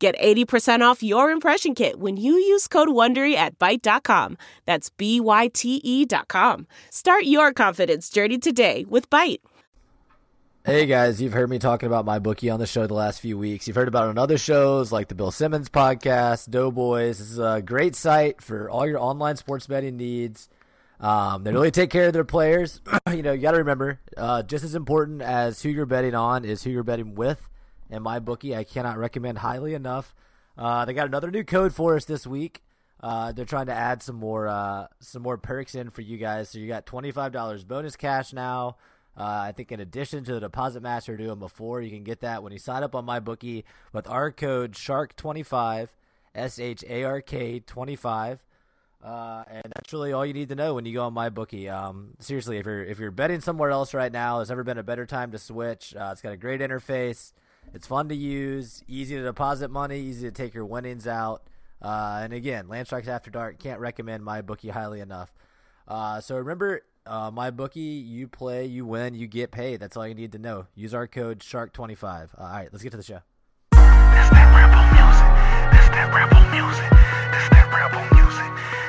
Get 80% off your impression kit when you use code WONDERY at Byte.com. That's B-Y-T-E dot com. Start your confidence journey today with Byte. Hey guys, you've heard me talking about MyBookie on the show the last few weeks. You've heard about it on other shows like the Bill Simmons podcast, Doughboys. This is a great site for all your online sports betting needs. Um, they really take care of their players. you know, you got to remember, uh, just as important as who you're betting on is who you're betting with and MyBookie. I cannot recommend highly enough. Uh, they got another new code for us this week. Uh, they're trying to add some more uh, some more perks in for you guys. So you got twenty five dollars bonus cash now. Uh, I think in addition to the deposit match you're doing before, you can get that when you sign up on MyBookie with our code Shark twenty five, S H A R K twenty five. Uh, and that's really all you need to know when you go on MyBookie. Um, seriously, if you're if you're betting somewhere else right now, there's never been a better time to switch. Uh, it's got a great interface. It's fun to use, easy to deposit money, easy to take your winnings out. Uh, and again, Land Sharks After Dark can't recommend MyBookie highly enough. Uh, so remember, uh, MyBookie, you play, you win, you get paid. That's all you need to know. Use our code Shark25. Uh, all right, let's get to the show. That rebel music. That rebel music. That rebel music.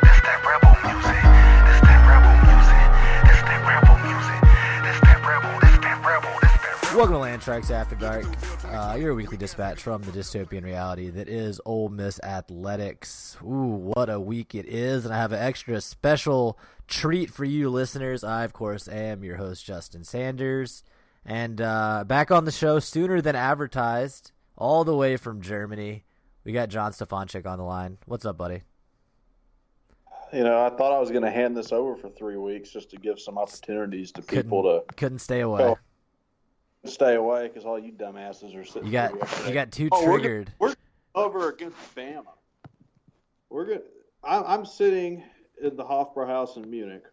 Welcome to Land After Dark uh, your weekly dispatch from the dystopian reality that is Ole Miss athletics. Ooh, what a week it is! And I have an extra special treat for you listeners. I, of course, am your host Justin Sanders, and uh, back on the show sooner than advertised, all the way from Germany. We got John Stefanchik on the line. What's up, buddy? You know, I thought I was going to hand this over for three weeks just to give some opportunities to people couldn't, to couldn't stay away stay away because all you dumbasses are sitting. You got you got too oh, triggered. We're, we're, over against Bama. We're good. I'm sitting in the Hofbrauhaus in Munich,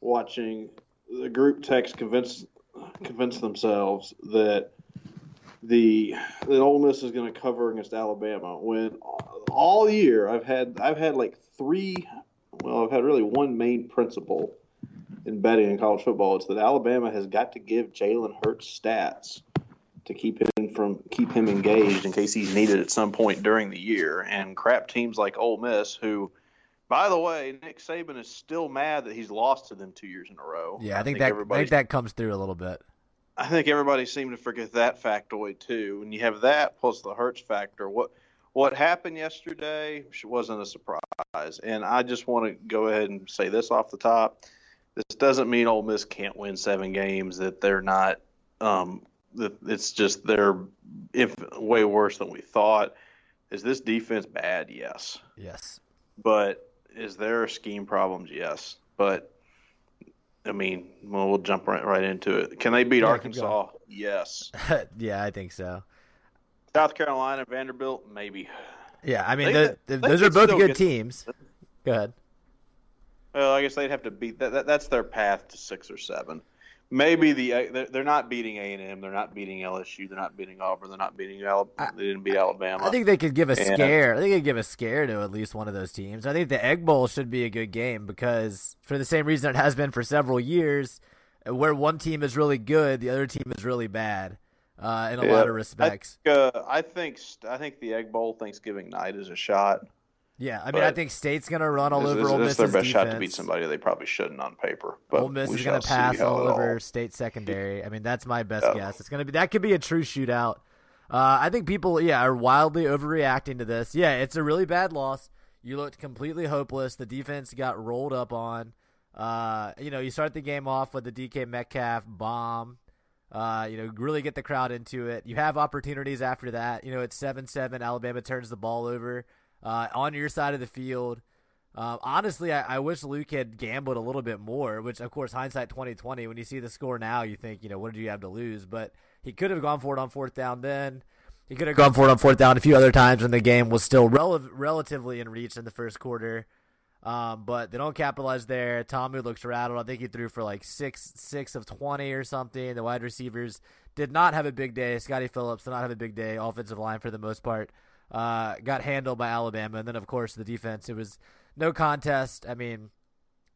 watching the group text convince convince themselves that the that Ole Miss is going to cover against Alabama. When all year I've had I've had like three. Well, I've had really one main principle in betting in college football. It's that Alabama has got to give Jalen Hurts stats to keep him from keep him engaged in case he's needed at some point during the year. And crap teams like Ole Miss, who, by the way, Nick Saban is still mad that he's lost to them two years in a row. Yeah, I, I think, think that I think that comes through a little bit. I think everybody seemed to forget that factoid too. When you have that plus the Hurts factor, what what happened yesterday wasn't a surprise. And I just want to go ahead and say this off the top this doesn't mean Ole Miss can't win seven games. That they're not. Um, that it's just they're if way worse than we thought. Is this defense bad? Yes. Yes. But is there scheme problems? Yes. But I mean, well, we'll jump right right into it. Can they beat yeah, Arkansas? Yes. yeah, I think so. South Carolina, Vanderbilt, maybe. Yeah, I mean, they, the, those are both good teams. Go ahead. Well, I guess they'd have to beat that. that that's their path to six or seven. Maybe the they're not beating A and M. They're not beating LSU. They're not beating Auburn. They're not beating Alabama. They didn't beat Alabama. I think they could give a and, scare. I think they could give a scare to at least one of those teams. I think the Egg Bowl should be a good game because for the same reason it has been for several years, where one team is really good, the other team is really bad. Uh, in a yeah, lot of respects, I think, uh, I think I think the Egg Bowl Thanksgiving night is a shot. Yeah, I mean, but I think State's going to run all over this, Ole Miss. their best defense. shot to beat somebody they probably shouldn't on paper. But Ole Miss is going to pass all over all... State secondary. I mean, that's my best yeah. guess. It's going to be that could be a true shootout. Uh, I think people, yeah, are wildly overreacting to this. Yeah, it's a really bad loss. You looked completely hopeless. The defense got rolled up on. Uh, you know, you start the game off with the DK Metcalf bomb. Uh, you know, really get the crowd into it. You have opportunities after that. You know, it's seven seven. Alabama turns the ball over uh, on your side of the field. Um, honestly, I, I, wish Luke had gambled a little bit more. Which, of course, hindsight twenty twenty. When you see the score now, you think, you know, what did you have to lose? But he could have gone for it on fourth down then. he could have gone for it on fourth down a few other times, when the game was still rel- relatively in reach in the first quarter. Um, but they don't capitalize there. Tommy looks rattled. I think he threw for like six six of twenty or something. The wide receivers did not have a big day. Scottie Phillips did not have a big day. Offensive line for the most part uh, got handled by Alabama, and then of course the defense. It was no contest. I mean,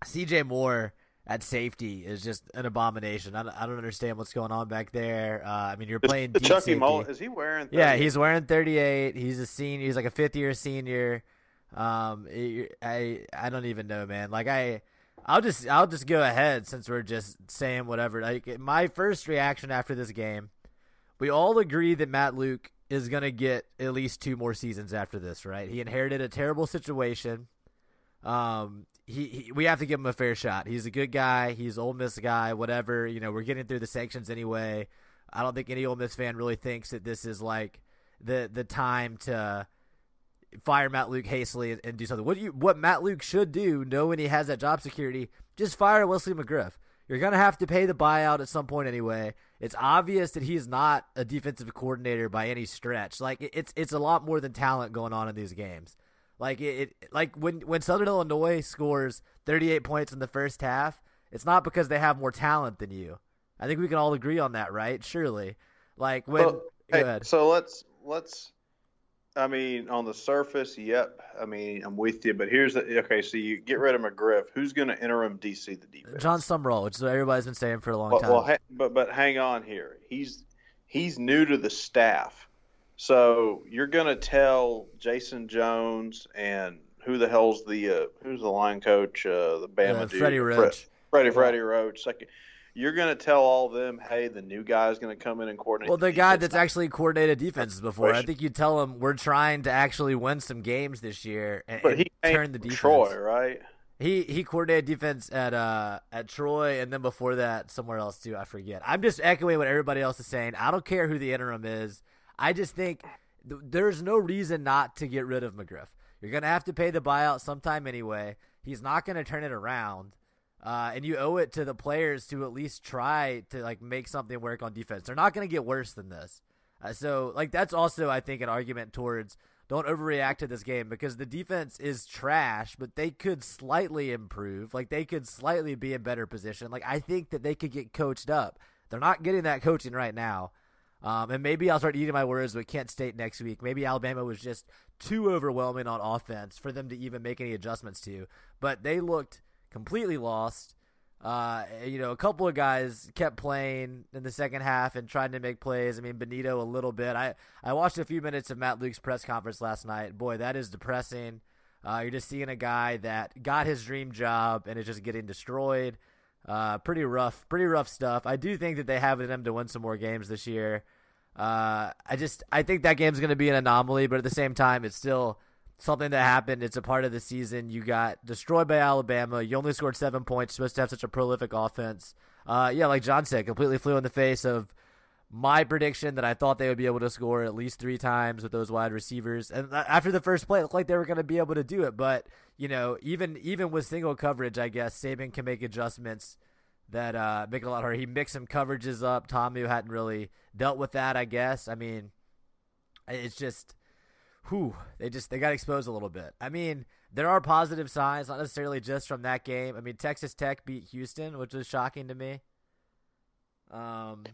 C.J. Moore at safety is just an abomination. I don't, I don't understand what's going on back there. Uh, I mean, you're playing Chucky safety. Mullen. Is he wearing? 38? Yeah, he's wearing 38. He's a senior. He's like a fifth year senior. Um, I I don't even know, man. Like I, I'll just I'll just go ahead since we're just saying whatever. Like my first reaction after this game, we all agree that Matt Luke is gonna get at least two more seasons after this, right? He inherited a terrible situation. Um, he, he, we have to give him a fair shot. He's a good guy. He's Ole Miss guy. Whatever. You know, we're getting through the sanctions anyway. I don't think any Ole Miss fan really thinks that this is like the the time to fire Matt Luke hastily and, and do something. What you what Matt Luke should do, knowing he has that job security, just fire Wesley McGriff. You're gonna have to pay the buyout at some point anyway. It's obvious that he's not a defensive coordinator by any stretch. Like it's it's a lot more than talent going on in these games. Like it, it like when when Southern Illinois scores 38 points in the first half, it's not because they have more talent than you. I think we can all agree on that, right? Surely. Like when Well, hey, so let's let's. I mean, on the surface, yep. I mean, I'm with you, but here's the okay. So you get rid of McGriff. Who's going to interim DC the defense? Jon Sumrall, which is what everybody's been saying for a long well, time. well ha- but but hang on here. He's he's new to the staff, so you're going to tell Jason Jones and who the hell's the uh, who's the line coach? Uh, the Bama Uh, dude, Freddie Fre- Roach. Freddie Freddie Roach. Second. You're going to tell all of them, hey, the new guy is going to come in and coordinate. Well, the defense. guy that's actually coordinated defenses before, I think you tell him we're trying to actually win some games this year and, but he came turn the defense. Troy, right? He he coordinated defense at uh at Troy and then before that somewhere else too. I forget. I'm just echoing what everybody else is saying. I don't care who the interim is. I just think th- there's no reason not to get rid of McGriff. You're gonna have to pay the buyout sometime anyway. He's not gonna turn it around. Uh, and you owe it to the players to at least try to like make something work on defense. They're not going to get worse than this. Uh, so like that's also I think an argument towards don't overreact to this game because the defense is trash, but they could slightly improve. Like they could slightly be in better position. Like I think that they could get coached up. They're not getting that coaching right now. Um, and maybe I'll start eating my words with Kent State next week. Maybe Alabama was just too overwhelming on offense for them to even make any adjustments to. But they looked completely lost. Uh, you know, a couple of guys kept playing in the second half and trying to make plays. I mean, Benito a little bit. I I watched a few minutes of Matt Luke's press conference last night. Boy, that is depressing. Uh, you're just seeing a guy that got his dream job and is just getting destroyed. Uh, pretty rough, pretty rough stuff. I do think that they have it in them to win some more games this year. Uh, I just I think that game's going to be an anomaly, but at the same time, it's still something that happened. It's a part of the season. You got destroyed by Alabama. You only scored seven points. You're supposed to have such a prolific offense. Uh, yeah, like John said, completely flew in the face of my prediction that I thought they would be able to score at least three times with those wide receivers. And after the first play, it looked like they were going to be able to do it. But you know, even even with single coverage, I guess Saban can make adjustments that uh, make it a lot harder. He mixed some coverages up. Tommy hadn't really dealt with that. I guess. I mean, it's just whew, they just they got exposed a little bit. I mean, there are positive signs, not necessarily just from that game. I mean, Texas Tech beat Houston, which was shocking to me. Um,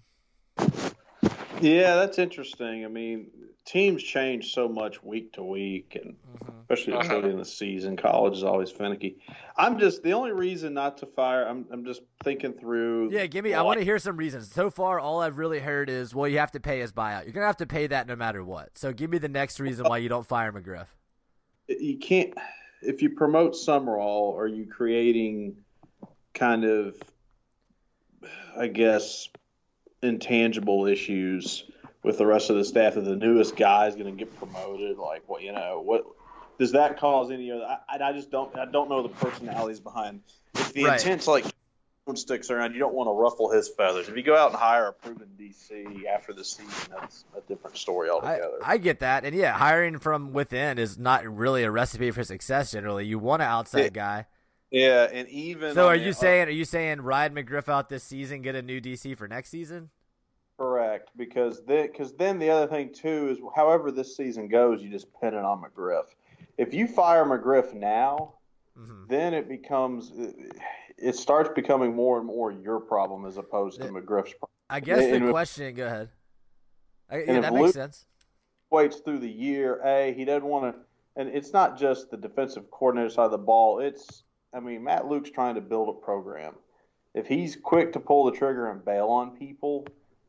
Yeah, that's interesting. I mean, teams change so much week to week, and mhm. especially Uh-huh. early in the season. College is always finicky. I'm just the only reason not to fire. I'm I'm just thinking through. yeah, give me. I want to hear some reasons. So far, all I've really heard is, well, you have to pay his buyout. You're gonna have to pay that no matter what. So, give me the next reason why you don't fire McGriff. you can't if you promote Sumrall, are you creating kind of I guess intangible issues with the rest of the staff that the newest guy is going to get promoted like what you know what does that cause any other I, I just don't I don't know the personalities behind if the Right. intent's like sticks around you don't want to ruffle his feathers if you go out and hire a proven DC after the season that's a different story altogether I get that, and yeah, hiring from within is not really a recipe for success. Generally, you want an outside Yeah. guy. Yeah and even So, are you saying are you saying ride McGriff out this season, get a new DC for next season? Correct. because then because then the other thing too is however this season goes, you just pin it on McGriff. If you fire McGriff now, mm-hmm. then it becomes it starts becoming more and more your problem as opposed to McGriff's problem. I guess and, the question. Go ahead. I, yeah, that makes Luke sense. Waits through the year. A he doesn't want to, and it's not just the defensive coordinator side of the ball. It's I mean Matt Luke's trying to build a program. If he's quick to pull the trigger and bail on people,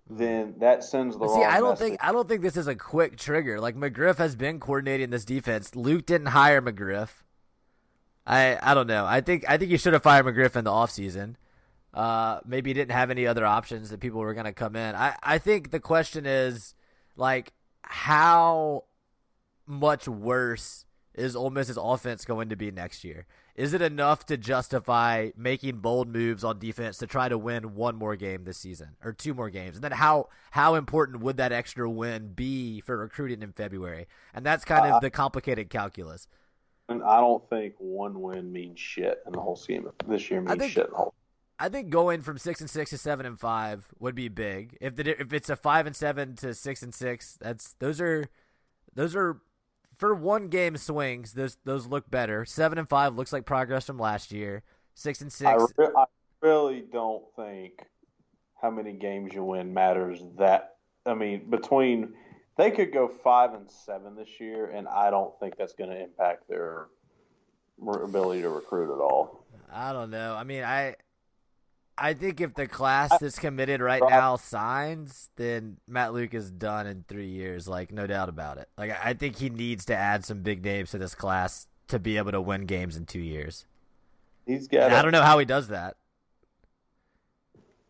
then that sends the See, wrong. I don't message. think I don't think this is a quick trigger. Like McGriff has been coordinating this defense. Luke didn't hire McGriff. I I don't know. I think I think you should have fired McGriff in the offseason. Uh, maybe he didn't have any other options that people were going to come in. I, I think the question is like how much worse is Ole Miss's offense going to be next year? Is it enough to justify making bold moves on defense to try to win one more game this season or two more games? And then how how important would that extra win be for recruiting in February? And that's kind of uh, the complicated calculus. And I don't think one win means shit in the whole scheme. This year means think, shit in the whole. I think going from six and six to seven and five would be big. If the if it's a five and seven to six and six, that's those are those are for one game swings. Those those look better. Seven and five looks like progress from last year. Six and six. I, re- I really don't think how many games you win matters. That I mean, between they could go five and seven this year, and I don't think that's going to impact their ability to recruit at all. I don't know. I mean, I I think if the class that's committed right now signs, then Matt Luke is done in three years. Like no doubt about it. Like I think he needs to add some big names to this class to be able to win games in two years. He's got. I don't know how he does that.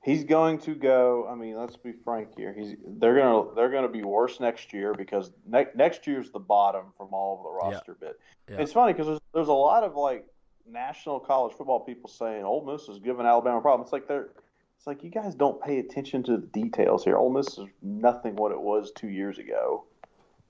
He's going to go. I mean, let's be frank here. He's they're gonna they're gonna be worse next year because ne- next year's the bottom from all of the roster yeah. bit. It's funny because there's, there's a lot of like national college football people saying Ole Miss is giving Alabama a problem. It's like they're it's like you guys don't pay attention to the details here. Ole Miss is nothing what it was two years ago,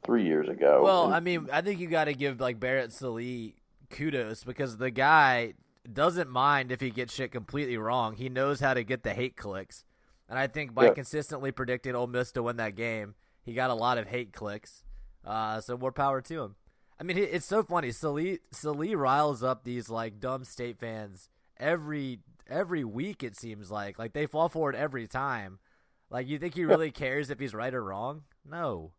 three years ago. Well, and, I mean, I think you got to give like Barrett Sallee kudos because the guy doesn't mind if he gets shit completely wrong. He knows how to get the hate clicks, and I think by yeah. consistently predicting Ole Miss to win that game, he got a lot of hate clicks. Uh, so more power to him. I mean, it's so funny. Sallee Sallee riles up these like dumb state fans every every week. It seems like like they fall for it every time. Like you think he really cares if he's right or wrong? No.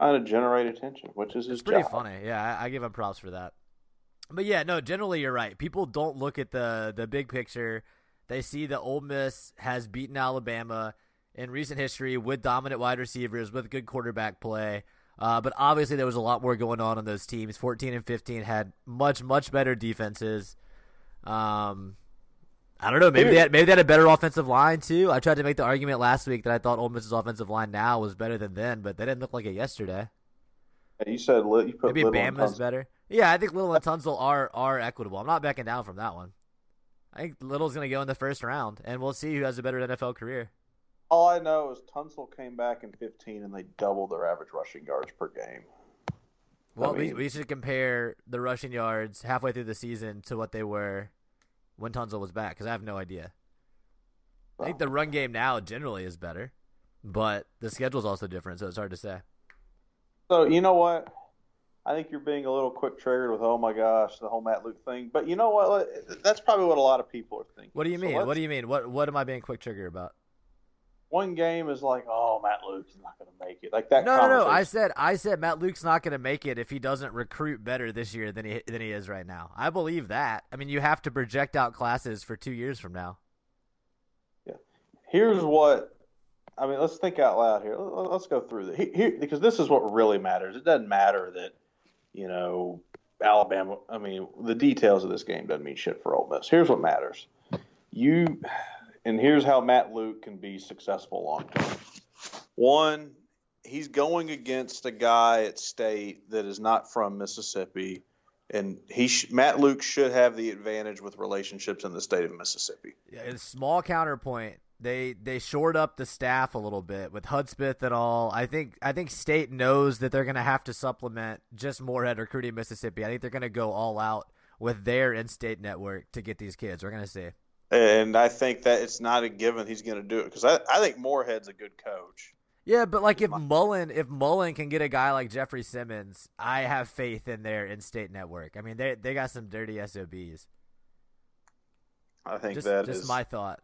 Trying to generate attention, which is his it's pretty job. funny. Yeah, I, I give him props for that. But yeah, no. Generally, you're right. People don't look at the the big picture. They see that Ole Miss has beaten Alabama in recent history with dominant wide receivers, with good quarterback play. Uh, but obviously, there was a lot more going on on those teams. 14 and 15 had much, much better defenses. Um, I don't know. Maybe they had, maybe they had a better offensive line too. I tried to make the argument last week that I thought Ole Miss's offensive line now was better than then, but they didn't look like it yesterday. You said you put maybe Bama's better. Yeah, I think Little and Tunsil are are equitable. I'm not backing down from that one. I think Little's going to go in the first round, and we'll see who has a better NFL career. All I know is Tunsil came back in 15 and they doubled their average rushing yards per game. Well, I mean, we, we should compare the rushing yards halfway through the season to what they were when Tunsil was back because I have no idea. I think the run game now generally is better, but the schedule is also different, so it's hard to say. So you know what? I think you're being a little quick triggered with oh my gosh the whole Matt Luke thing, but you know what? That's probably what a lot of people are thinking. What do you mean? So what do you mean? What what am I being quick triggered about? One game is like, oh, Matt Luke's not going to make it. Like that. No, no, no. I said, I said Matt Luke's not going to make it if he doesn't recruit better this year than he than he is right now. I believe that. I mean, you have to project out classes for two years from now. Yeah. Here's what. I mean, let's think out loud here. Let's go through this here, because this is what really matters. It doesn't matter that, you know, Alabama. I mean, the details of this game doesn't mean shit for Ole Miss. Here's what matters. You and here's how Matt Luke can be successful long term. One, he's going against a guy at state that is not from Mississippi, and he sh- Matt Luke should have the advantage with relationships in the state of Mississippi. Yeah, a small counterpoint. They they shored up the staff a little bit with Hudspeth and all. I think I think State knows that they're going to have to supplement just Moorhead recruiting Mississippi. I think they're going to go all out with their in-state network to get these kids. We're going to see. And I think that it's not a given he's going to do it because I, I think Moorhead's a good coach. Yeah, but like if Mullen, if Mullen can get a guy like Jeffrey Simmons, I have faith in their in-state network. I mean, they they got some dirty SOBs. I think Just, that just is- my thought.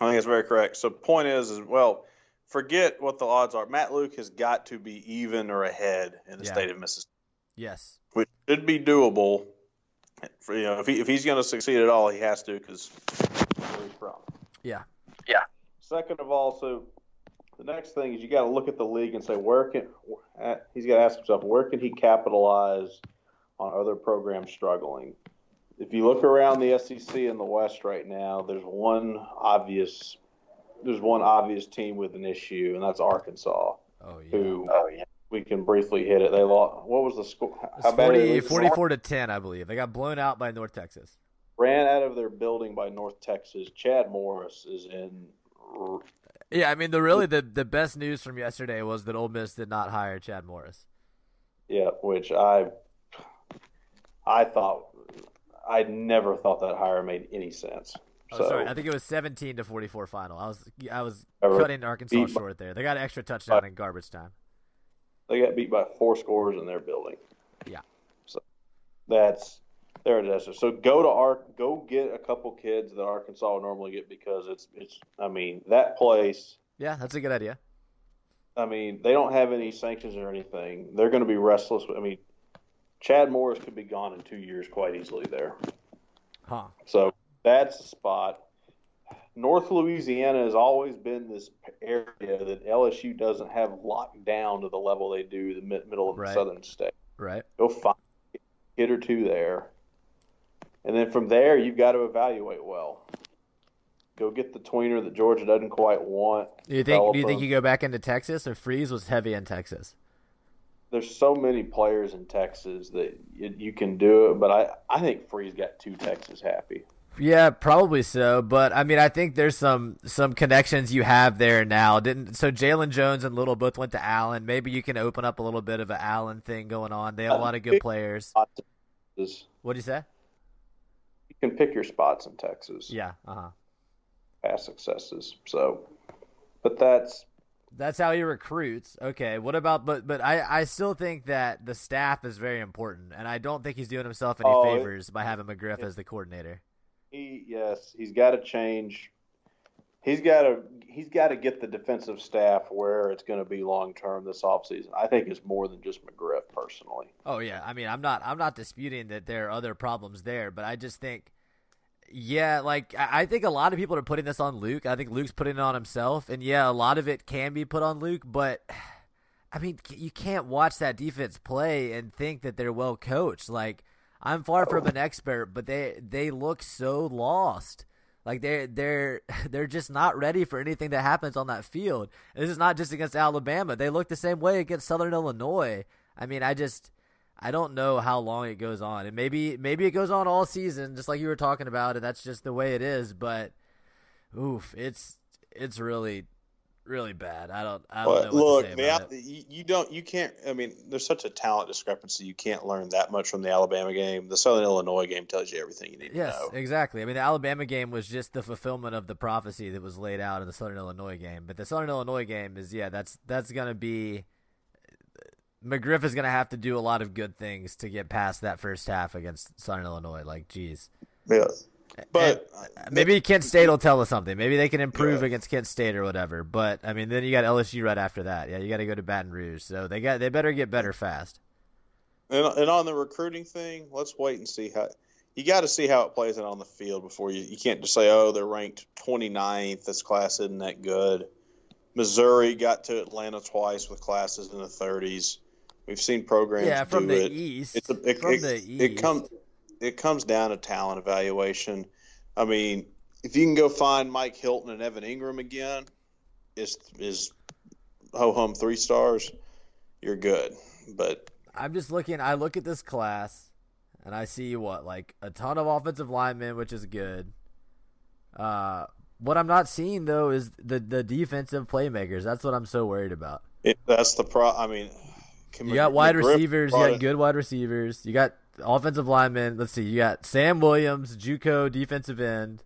I think it's very correct. So point is, is well, forget what the odds are. Matt Luke has got to be even or ahead in the Yeah. state of Mississippi, Yes. which should be doable. For, you know, if he if he's going to succeed at all, he has to because where he's from. Yeah. Yeah. Second of all, so the next thing is you got to look at the league and say where can uh, he's got to ask himself where can he capitalize on other programs struggling. If you look around the SEC in the West right now, there's one obvious there's one obvious team with an issue, and that's Arkansas, Oh yeah. who we can briefly hit it. They lost. What was the score? How bad 40, did they lose? 44 to 10, I believe. They got blown out by North Texas. Ran out of their building by North Texas. Chad Morris is in Yeah, I mean the really the the best news from yesterday was that Ole Miss did not hire Chad Morris. Yeah, which I I thought I never thought that hire made any sense. Oh, so sorry, I think it was 17 to 44 final. I was I was cutting Arkansas short there. They got an extra touchdown in garbage time. They got beat by four scores in their building. Yeah. So that's there it is. So go to Ark, go get a couple kids that Arkansas would normally get because it's it's. I mean that place. Yeah, that's a good idea. I mean they don't have any sanctions or anything. They're going to be restless. I mean, Chad Morris could be gone in two years quite easily there. Huh. So that's the spot. North Louisiana has always been this area that LSU doesn't have locked down to the level they do the mid- middle of Right. the southern state. Right. Go find a kid or two there, and then from there you've got to evaluate well. Go get the tweener that Georgia doesn't quite want. Do you think do you think them. you go back into Texas or Freeze was heavy in Texas? There's so many players in Texas that you, you can do it, but I I think Freeze got two Texas happy. Yeah, probably so. But I mean, I think there's some some connections you have there now. Didn't so? Jalen Jones and Little both went to Allen. Maybe you can open up a little bit of an Allen thing going on. They have a lot of good players. Is- What'd you say? You can pick your spots in Texas. Yeah. Uh huh. past successes. So, but that's That's how he recruits. Okay. What about but but I I still think that the staff is very important, and I don't think he's doing himself any Oh, it- favors by having McGriff as the coordinator. He. Yes, he's got to change. He's got to. He's got to get the defensive staff where it's going to be long term this offseason. I think it's more than just McGriff personally. Oh yeah, I mean, I'm not I'm not disputing that there are other problems there, but I just think yeah, like I think a lot of people are putting this on Luke. I think Luke's putting it on himself, and yeah, a lot of it can be put on Luke, but I mean, you can't watch that defense play and think that they're well coached. Like I'm far from an expert, but they they look so lost. Like they're they're they're just not ready for anything that happens on that field. And this is not just against Alabama. They look the same way against Southern Illinois. I mean, I just I don't know how long it goes on, and maybe maybe it goes on all season, just like you were talking about, and that's just the way it is. But oof, it's it's really really bad. I don't I don't But know what look, to say the, about Al- it. you, don't. You can't. I mean, there's such a talent discrepancy. You can't learn that much from the Alabama game. The Southern Illinois game tells you everything you need Yes, to know. exactly. I mean, the Alabama game was just the fulfillment of the prophecy that was laid out in the Southern Illinois game. But the Southern Illinois game is, yeah, that's that's gonna be. McGriff is gonna have to do a lot of good things to get past that first half against Southern Illinois. Like, geez. Yeah, but And uh, maybe Kent State will tell us something. Maybe they can improve Yeah. against Kent State or whatever. But I mean, then you got LSU right after that. Yeah, you got to go to Baton Rouge. So they got they better get better fast. And, and on the recruiting thing, let's wait and see how. You got to see how it plays out on the field before you. You can't just say, "Oh, they're ranked 29th. This class isn't that good." Missouri got to Atlanta twice with classes in the 30s. We've seen programs Yeah, from the it. east. It's a, it, from it, the it comes it comes down to talent evaluation. I mean, if you can go find Mike Hilton and Evan Engram again, is is ho hum three stars, you're good. But I'm just looking. I look at this class, and I see what like a ton of offensive linemen, which is good. Uh, what I'm not seeing though is the the defensive playmakers. That's what I'm so worried about. it, that's the pro. I mean, You got wide receivers. You got good wide receivers. You got offensive linemen. Let's see. You got Sam Williams, JUCO defensive end.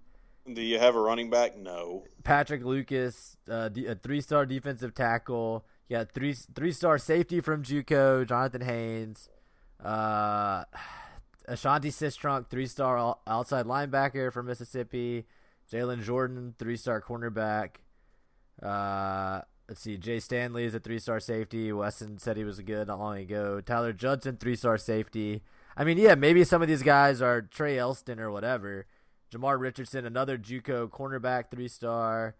Do you have a running back? No. Patrick Lucas, uh, a three-star defensive tackle. You got three three-star safety from JUCO, Jonathan Haynes. Uh, Ashanti Cistrunk, three-star outside linebacker from Mississippi. Jalen Jordan, three-star cornerback. Uh, let's see. Jay Stanley is a three-star safety. Weston said he was good not long ago. Tyler Judson, three-star safety. I mean, yeah, maybe some of these guys are Trae Elston or whatever. Jamar Richardson, another JUCO cornerback, three-star.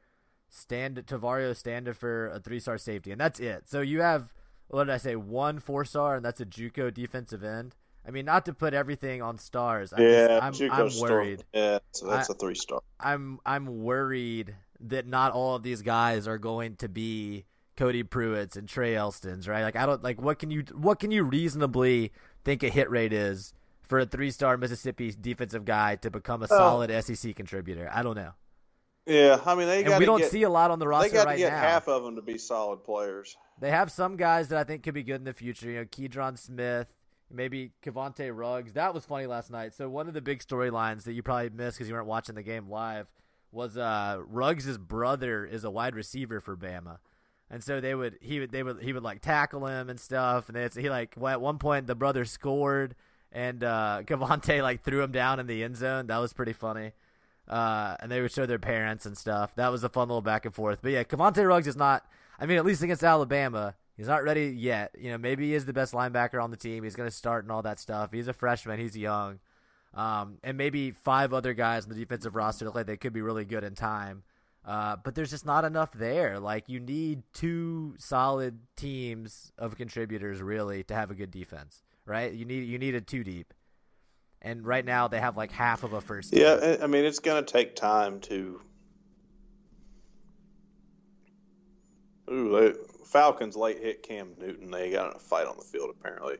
Stand Tavario Standifer, a three-star safety, and that's it. So you have what did I say? One four-star, and that's a JUCO defensive end. I mean, not to put everything on stars. I'm yeah, just, I'm, I'm worried. Yeah, so that's I, a three star. I'm I'm worried that not all of these guys are going to be Cody Prewitts and Trae Elstons, right? Like I don't like what can you what can you reasonably think a hit rate is for a three star Mississippi defensive guy to become a oh. solid SEC contributor? I don't know. Yeah, I mean they. And we don't get, see a lot on the roster they got right get now. half of them to be solid players. They have some guys that I think could be good in the future. You know, Keidron Smith, maybe Kevontae Ruggs. That was funny last night. So one of the big storylines that you probably missed because you weren't watching the game live was uh, Ruggs' brother is a wide receiver for Bama. And so they would he would they would he would like tackle him and stuff and he like at one point the brother scored and uh Kevontae like threw him down in the end zone. That was pretty funny. Uh, and they would show their parents and stuff. That was a fun little back and forth. But yeah, Kevontae Ruggs is not I mean, at least against Alabama, He's not ready yet. You know, maybe he is the best linebacker on the team. He's going to start and all that stuff. He's a freshman. He's young. Um, and maybe five other guys on the defensive roster look like they could be really good in time. Uh, but there's just not enough there. Like you need two solid teams of contributors really to have a good defense, right? You need you need a two deep, and right now they have like half of a first. Team. Yeah, I mean it's going to take time to. Ooh, they, Falcons late hit Cam Newton. They got in a fight on the field apparently.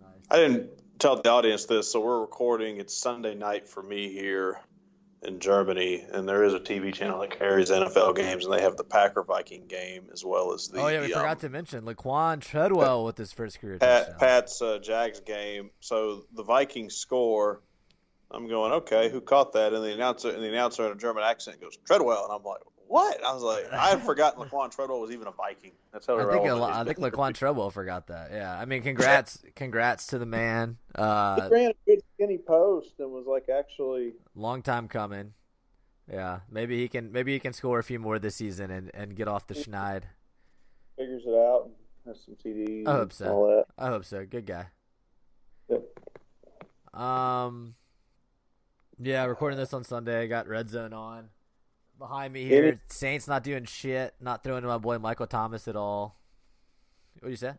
Nice. I didn't tell the audience this, so we're recording. It's Sunday night for me here in Germany, and there is a TV channel that carries NFL games, and they have the Packer Viking game as well as the. Oh yeah, we um, forgot to mention Laquan Treadwell with his first career Pat. Pat's uh, Jags game. So the Vikings score. I'm going okay. Who caught that? And the announcer, and the announcer in a German accent goes Treadwell, and I'm like, what? I was like, I had forgotten Laquan Treadwell was even a Viking. That's how I think. A, I think Laquan Treadwell forgot that. Yeah, I mean, congrats, congrats to the man. Uh, he ran a good skinny post and was like actually long time coming. Yeah, maybe he can. Maybe he can score a few more this season and, and get off the schneid. Figures it out. Has some TDs. I hope so. I hope so. Good guy. Yep. Um. Yeah, recording this on Sunday. I got Red Zone on behind me here. It, Saints not doing shit. Not throwing to my boy Michael Thomas at all. What do you say?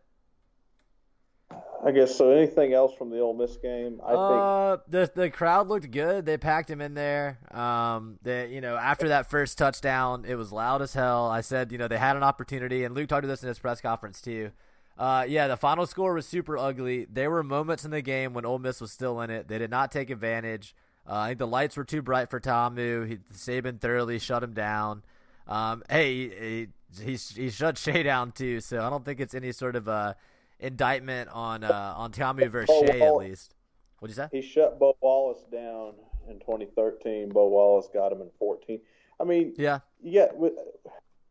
I guess so. Anything else from the Ole Miss game? I uh, think the the crowd looked good. They packed him in there. Um, they you know after that first touchdown, it was loud as hell. I said you know they had an opportunity, and Luke talked to this in his press conference too. Uh, yeah, the final score was super ugly. There were moments in the game when Ole Miss was still in it. They did not take advantage. Uh, I think the lights were too bright for Ta'amu. He, Saban thoroughly shut him down. Um, hey, he, he, he shut Shea down too, so I don't think it's any sort of uh, indictment on uh, on Ta'amu versus Shea at least. What'd you say? He shut Bo Wallace down in 2013. Bo Wallace got him in 14. I mean, yeah, yeah.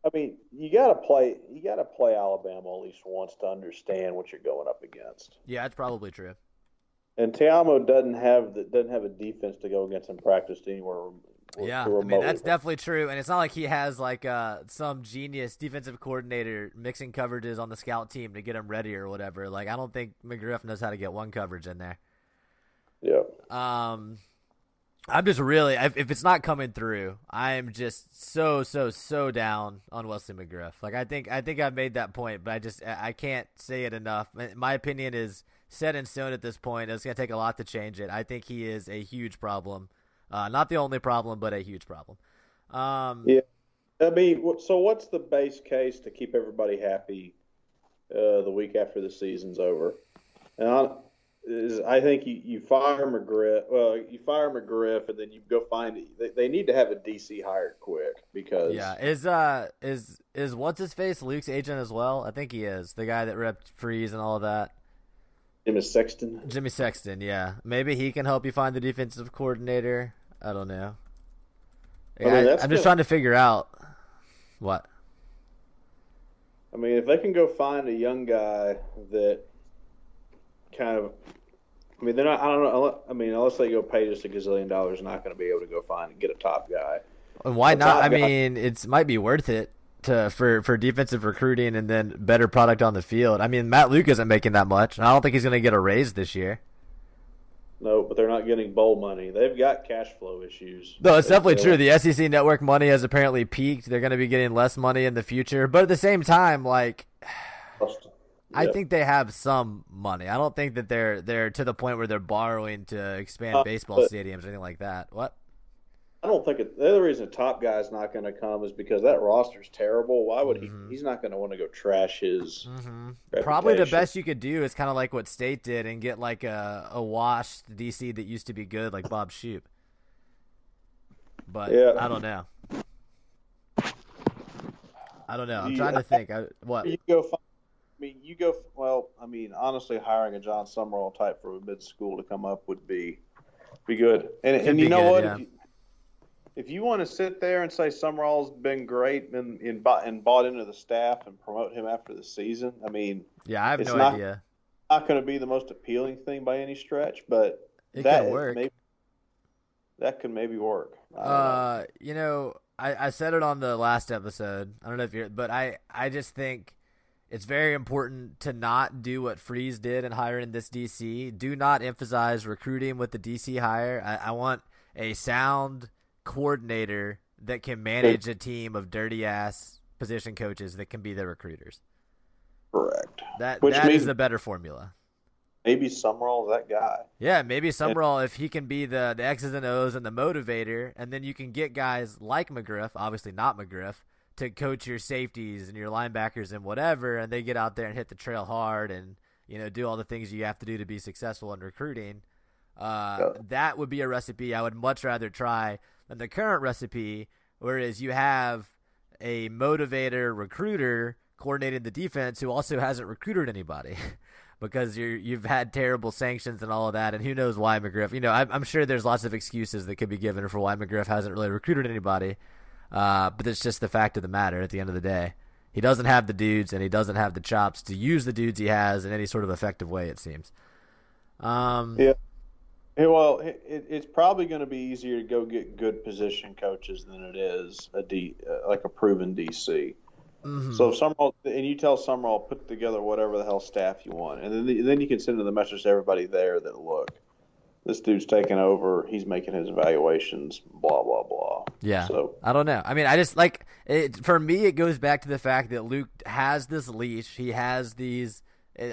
I mean, you got to play. You got to play Alabama at least once to understand what you're going up against. Yeah, that's probably true. And Ta'amu doesn't have the, doesn't have a defense to go against in practice anywhere. Yeah, I mean that's definitely true, and it's not like he has like uh, some genius defensive coordinator mixing coverages on the scout team to get him ready or whatever. Like I don't think McGriff knows how to get one coverage in there. Yeah. Um, I'm just really if, if it's not coming through, I am just so so so down on Wesley McGriff. Like I think I think I've made that point, but I just I can't say it enough. My opinion is set in stone at this point. It's going to take a lot to change it. I think he is a huge problem. Uh, not the only problem, but a huge problem. Um, yeah. I mean, so what's the base case to keep everybody happy uh, the week after the season's over? And I, is, I think you, you fire McGriff. Well, you fire McGriff, and then you go find. They, they need to have a DC hired quick because yeah, is uh is is what's his face Luke's agent as well? I think he is the guy that ripped Freeze and all of that. Jimmy Sexton. Jimmy Sexton, yeah. Maybe he can help you find the defensive coordinator. I don't know. Yeah, I mean, I, that's am just good. trying to figure out what. I mean, if they can go find a young guy that kind of, I mean, they're not. I don't know. I mean, unless they go pay just a gazillion dollars, not going to be able to go find and get a top guy. And why not? I guy- mean, it's might be worth it to for for defensive recruiting and then better product on the field. I mean, Matt Luke isn't making that much, and I don't think he's going to get a raise this year. No, but they're not getting bowl money. They've got cash flow issues. No, it's They- definitely true. The SEC network money has apparently peaked. They're going to be getting less money in the future, but at the same time, like I Yeah. think they have some money. I don't think that they're they're to the point where they're borrowing to expand Uh, baseball but- stadiums or anything like that. What? I don't think it, the other reason a top guy's not going to come is because that roster's terrible. Why would Mhm. he? He's not going to want to go trash his. hmm Probably the best you could do is kind of like what State did and get like a a washed DC that used to be good, like Bob Shoop. But Yeah. I don't know. I don't know. I'm trying to think. I, what? You go. Find, I mean, you go. Well, I mean, honestly, hiring a Jon Sumrall type from a mid school to come up would be be good. And, and you know good, what? yeah. If, you, want to sit there and say Sumrall's been great and, and, bought, and bought into the staff and promote him after the season, I mean, Yeah, I have It's no not- idea. not going to be the most appealing thing by any stretch, but It that could work. Maybe, that could maybe work. Don't know. Uh, you know, I, I said it on the last episode. I don't know if you're, but I, I just think it's very important to not do what Freeze did in hiring this DC. Do not emphasize recruiting with the DC hire. I, I want a sound coordinator that can manage a team of dirty ass position coaches that can be the recruiters. Correct. That Which that is means- the better formula. Maybe Sumrall's that guy. Yeah, maybe Sumrall if he can be the the X's and O's and the motivator, and then you can get guys like McGriff, obviously not McGriff, to coach your safeties and your linebackers and whatever, and they get out there and hit the trail hard and you know do all the things you have to do to be successful in recruiting. Uh, Yeah. That would be a recipe I would much rather try than the current recipe, whereas you have a motivator recruiter coordinating the defense who also hasn't recruited anybody. because you're you've had terrible sanctions and all of that, and who knows why McGriff. You know, I'm, I'm sure there's lots of excuses that could be given for why McGriff hasn't really recruited anybody, uh, but it's just the fact of the matter. At the end of the day, he doesn't have the dudes, and he doesn't have the chops to use the dudes he has in any sort of effective way. It seems. Um, Yeah. Well, it, it- it's probably going to be easier to go get good position coaches than it is a D, uh, like a proven DC. mhm. So if Sumrall and you tell Sumrall put together whatever the hell staff you want, and then the, then you can send the message to everybody there that look, this dude's taking over. He's making his evaluations. Blah blah blah. Yeah. So I don't know. I mean, I just like it. For me, it goes back to the fact that Luke has this leash. He has these,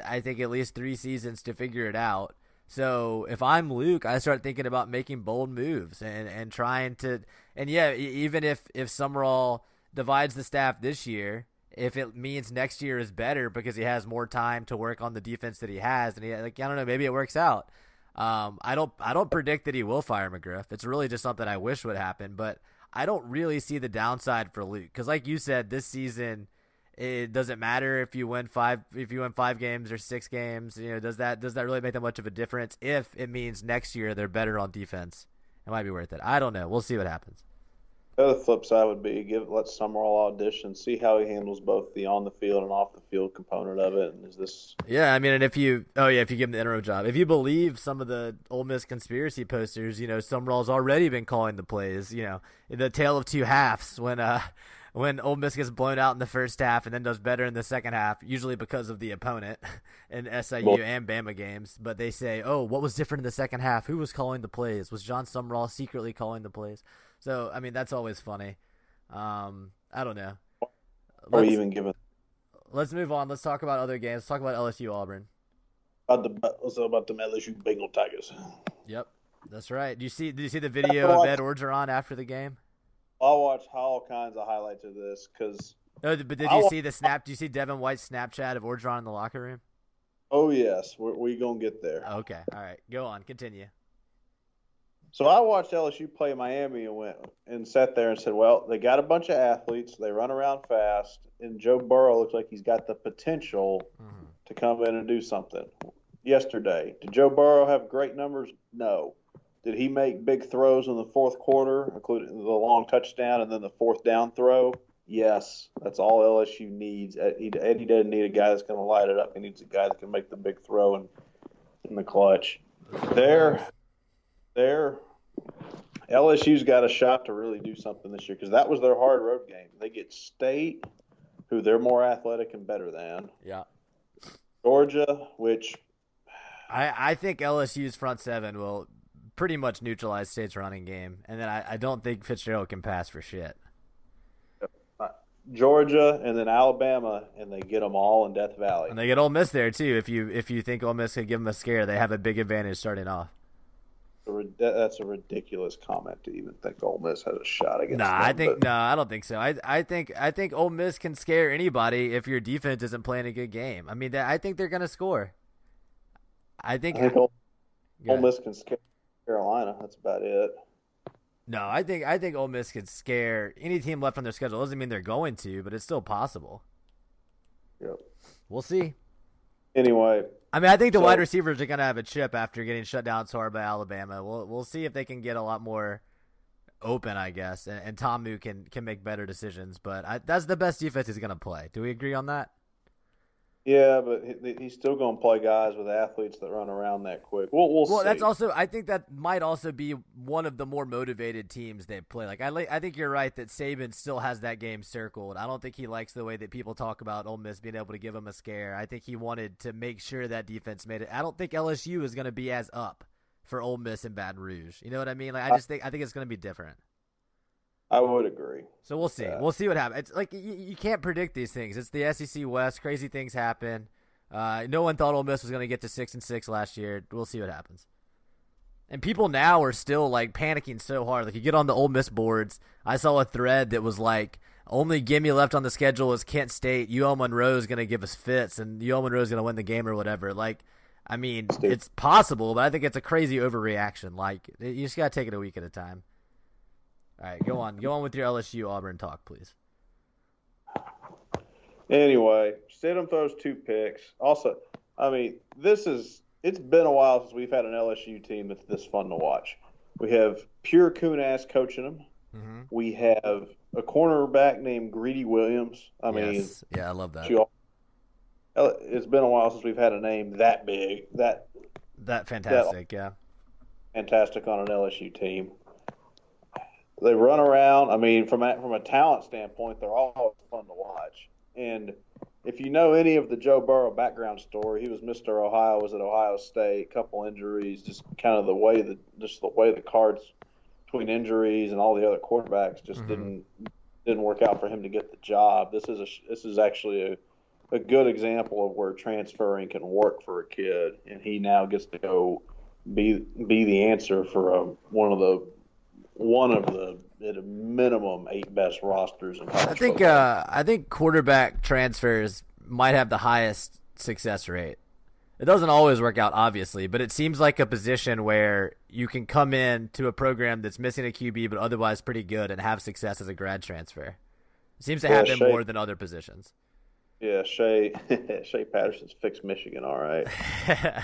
I think, at least three seasons to figure it out. So if I'm Luke, I start thinking about making bold moves and, and trying to. And yeah, even if if Sumrall divides the staff this year, if it means next year is better because he has more time to work on the defense that he has, and he like I don't know, maybe it works out. Um, I don't I don't predict that he will fire McGriff. It's really just something I wish would happen, but I don't really see the downside for Luke because, like you said, this season it doesn't matter if you win five if you win five games or six games. You know, does that does that really make that much of a difference? If it means next year they're better on defense, it might be worth it. I don't know. We'll see what happens. the other flip side would be give let Sumrall audition, see how he handles both the on the field and off the field component of it. And is this Yeah, I mean, and if you, oh yeah, if you give him the interim job, if you believe some of the Ole Miss conspiracy posters, you know, Sumrall's already been calling the plays. You know, in the tale of two halves when uh when Ole Miss gets blown out in the first half and then does better in the second half, usually because of the opponent in SIU Well- and Bama games. But they say, oh, what was different in the second half? Who was calling the plays? Was Jon Sumrall secretly calling the plays? So I mean, that's always funny. Um, I don't know. are Let's, even giving let's move on. Let's talk about other games. Let's talk about LSU Auburn. about the what's about the LSU Bengal Tigers? Yep, that's right. Do you see? Did you see the video of Ed Orgeron after the game? I'll watch all kinds of highlights of this because No, but did you see the snap? Do you see Devin White's Snapchat of Orgeron in the locker room? oh yes, we're, we gonna get there. Okay, all right, go on, continue. So I watched LSU play Miami and went and sat there and said, "Well, they got a bunch of athletes. They run around fast, and Joe Burrow looks like he's got the potential Mhm. to come in and do something." Yesterday, did Joe Burrow have great numbers? No, Did he make big throws in the fourth quarter, including the long touchdown and then the fourth down throw? Yes, that's all LSU needs. Eddie doesn't need a guy that's going to light it up. He needs a guy that can make the big throw in, in the clutch. There, there, LSU's got a shot to really do something this year because that was their hard road game. They get State, who they're more athletic and better than. Yeah. Georgia, which I I think LSU's front seven will pretty much neutralize State's running game, and then I, I don't think Fitzgerald can pass for shit. Uh, Georgia and then Alabama, and they get them all in Death Valley. And they get Ole Miss there too. If you if you think Ole Miss could give them a scare, they have a big advantage starting off. That's a ridiculous comment to even think Ole Miss has a shot against. Nah, them, I think but... no, I don't think so. I I think I think Ole Miss can scare anybody if your defense isn't playing a good game. I mean, I think they're gonna score. I think, I think Ole, Ole Miss can scare Carolina. That's about it. No, I think I think Ole Miss could scare any team left on their schedule. Doesn't mean they're going to, but it's still possible. Yep. We'll see. Anyway, I mean, I think the so, wide receivers are going to have a chip after getting shut down so hard by Alabama. We'll we'll see if they can get a lot more open, I guess, and, and Ta'amu can can make better decisions. But I, that's the best defense he's going to play. Do we agree on that? Yeah, but he's still going to play guys with athletes that run around that quick. We'll, we'll, well see. that's also I think that might also be one of the more motivated teams they play. Like I, I think you're right that Saban still has that game circled. I don't think he likes the way that people talk about Ole Miss being able to give him a scare. I think he wanted to make sure that defense made it. I don't think LSU is going to be as up for Ole Miss and Baton Rouge. You know what I mean? Like I just think I think it's going to be different. I would agree. So we'll see. Yeah. We'll see what happens. It's like you, you, can't predict these things. It's the SEC West. Crazy things happen. Uh, no one thought Ole Miss was going to get to six and six last year. We'll see what happens. And people now are still like panicking so hard. Like you get on the Ole Miss boards. I saw a thread that was like, only gimme left on the schedule is Kent State. UL Monroe is going to give us fits, and UL Monroe is going to win the game or whatever. Like, I mean, it's possible, but I think it's a crazy overreaction. Like, you just got to take it a week at a time. All right, go on. Go on with your LSU Auburn talk, please. Anyway, Stidham throws two picks. Also, I mean, this is it's been a while since we've had an LSU team that's this fun to watch. We have pure coon ass coaching them. Mm-hmm. We have a cornerback named Greedy Williams. I mean, yes. yeah, I love that. It's been a while since we've had a name that big, that that fantastic, that, yeah, fantastic on an LSU team. They run around. I mean, from a, from a talent standpoint, they're all fun to watch. And if you know any of the Joe Burrow background story, he was Mr. Ohio, was at Ohio State, couple injuries, just kind of the way the just the way the cards between injuries and all the other quarterbacks just mm-hmm. didn't didn't work out for him to get the job. This is a this is actually a a good example of where transferring can work for a kid, and he now gets to go be be the answer for a, one of the one of the at a minimum eight best rosters in college. I think uh, I think quarterback transfers might have the highest success rate. It doesn't always work out, obviously, but it seems like a position where you can come in to a program that's missing a QB but otherwise pretty good and have success as a grad transfer. It seems to yeah, happen Shea, more than other positions. Yeah, Shea Shea Patterson's fixed Michigan, all right.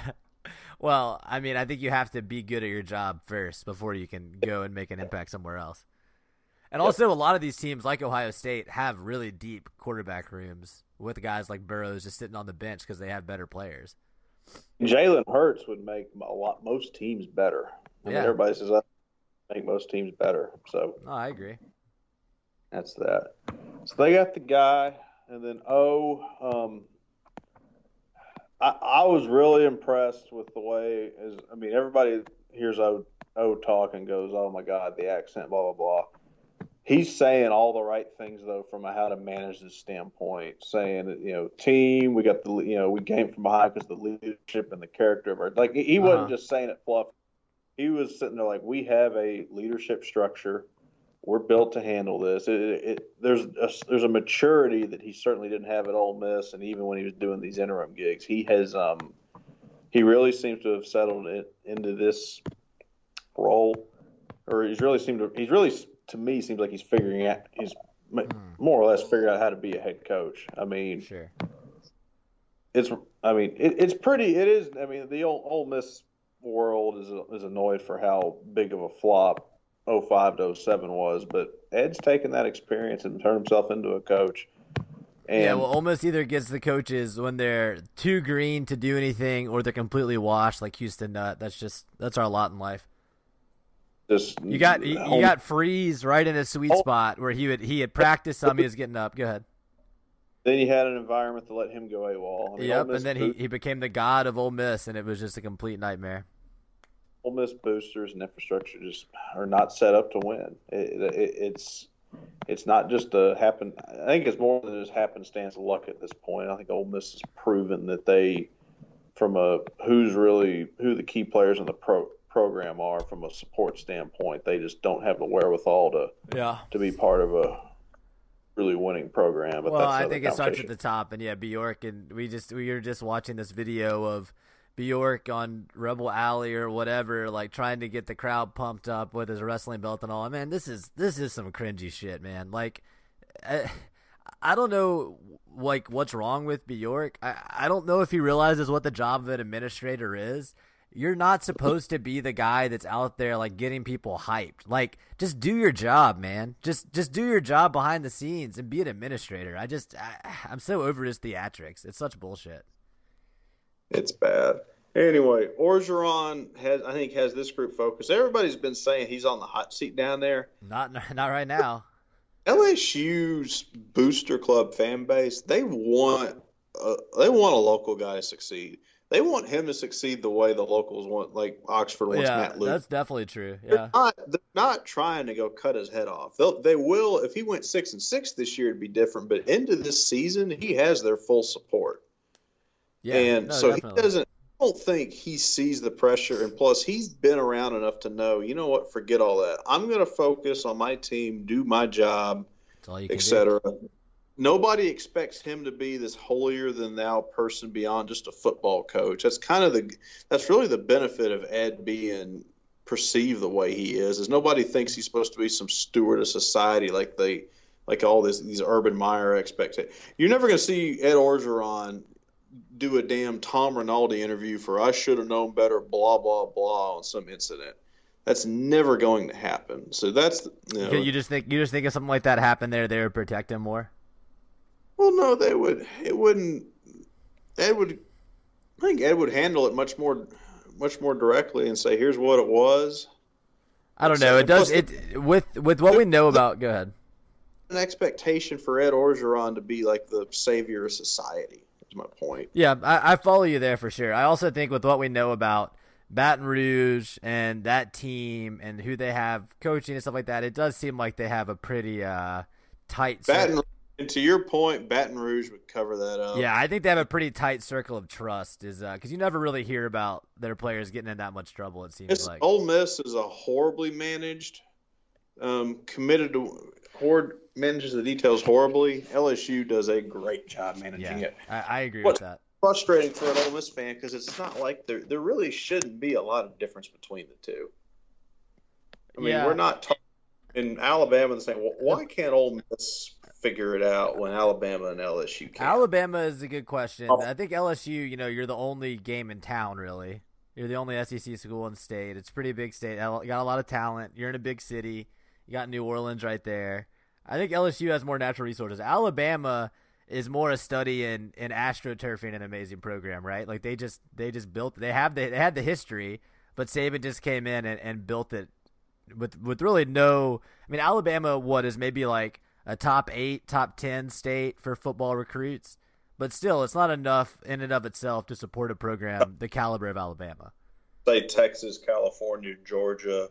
well, I mean, I think you have to be good at your job first before you can go and make an impact somewhere else. And also, a lot of these teams, like Ohio State, have really deep quarterback rooms with guys like Burrows just sitting on the bench because they have better players. Jalen Hurts would make a lot most teams better. I yeah. mean, everybody says that make most teams better. So, oh, I agree. That's that. So they got the guy, and then oh, um, I, I was really impressed with the way. is. I mean, everybody hears O O talk and goes, "Oh my God, the accent, blah blah blah." he's saying all the right things though from a how to manage this standpoint saying that you know team we got the you know we came from behind because the leadership and the character of our like he wasn't uh-huh. just saying it fluff he was sitting there like we have a leadership structure we're built to handle this it, it, there's a, there's a maturity that he certainly didn't have at Ole Miss and even when he was doing these interim gigs he has um he really seems to have settled it into this role or he's really seemed to he's really to me seems like he's figuring out he's mm. more or less figured out how to be a head coach. I mean, sure. It's I mean it, it's pretty. It is. I mean the old Ole Miss world is is annoyed for how big of a flop 05 to 07 was, but Ed's taken that experience and turned himself into a coach. And yeah, well, almost either gets the coaches when they're too green to do anything, or they're completely washed, like Houston Nutt. That's just that's our lot in life. Just you got you, you got Freeze right in a sweet oh. spot where he would he had practiced some, he was getting up. Go ahead. Then he had an environment to let him go AWOL. I mean, yep, and then he, he became the god of Ole Miss, and it was just a complete nightmare. Ole Miss boosters and infrastructure just are not set up to win. It, it, it's it's not just a happen. I think it's more than just happenstance luck at this point. I think Ole Miss has proven that they, from a who's really who the key players in the pro, program are from a support standpoint, they just don't have the wherewithal to yeah to be part of a really winning program. well, I think it starts at the top, and yeah, Bjork, and we just we were just watching this video of Bjork on Rebel Alley or whatever, like trying to get the crowd pumped up with his wrestling belt and all. Man, this is this is some cringy shit, man. Like, I, I don't know, like what's wrong with Bjork. I I don't know if he realizes what the job of an administrator is. You're not supposed to be the guy that's out there like getting people hyped. Like, just do your job, man. Just just do your job behind the scenes and be an administrator. I just I, I'm so over his theatrics. It's such bullshit. It's bad. Anyway, Orgeron has I think has this group focused. Everybody's been saying he's on the hot seat down there. Not not right now. LSU's booster club fan base they want uh, they want a local guy to succeed. They want him to succeed the way the locals want, like Oxford wants yeah, Matt Luke. That's definitely true. Yeah, they're not, they're not trying to go cut his head off. They'll, they will if he went six and six this year, it'd be different. But into this season, he has their full support. Yeah, and no, so definitely. he doesn't. I don't think he sees the pressure, and plus he's been around enough to know. You know what? Forget all that. I'm going to focus on my team, do my job, etc. Nobody expects him to be this holier than thou person beyond just a football coach. That's kind of the. That's really the benefit of Ed being perceived the way he is. Is nobody thinks he's supposed to be some steward of society like they like all this these Urban Meyer expectations. You're never going to see Ed Orgeron do a damn Tom Rinaldi interview for I should have known better, blah blah blah, on some incident. That's never going to happen. So that's you, know, you just think you just think if something like that happened there, they would protect him more. Well, no, they would. It wouldn't. Ed would. I think Ed would handle it much more, much more directly and say, "Here's what it was." I don't know. It does. It with with what we know about. Go ahead. An expectation for Ed Orgeron to be like the savior of society is my point. Yeah, I, I follow you there for sure. I also think with what we know about Baton Rouge and that team and who they have coaching and stuff like that, it does seem like they have a pretty uh, tight. Baton, and to your point, Baton Rouge would cover that up. Yeah, I think they have a pretty tight circle of trust, is because uh, you never really hear about their players getting in that much trouble. It seems it's, like Ole Miss is a horribly managed, um, committed to Horde manages the details horribly. LSU does a great job managing yeah, it. I, I agree What's with that. Frustrating for an Ole Miss fan because it's not like there there really shouldn't be a lot of difference between the two. I mean, yeah. we're not talking in Alabama and saying, well, why can't Ole Miss figure it out when Alabama and LSU can? Alabama is a good question. Oh. I think LSU, you know, you're the only game in town, really. You're the only SEC school in state. It's a pretty big state. You got a lot of talent. You're in a big city. You got New Orleans right there. I think LSU has more natural resources. Alabama is more a study in in astroturfing an amazing program, right? Like they just they just built they have the, they had the history, but Saban just came in and, and built it with with really no. I mean, Alabama what is maybe like a top eight, top ten state for football recruits, but still, it's not enough in and of itself to support a program the caliber of Alabama. Say Texas, California, Georgia,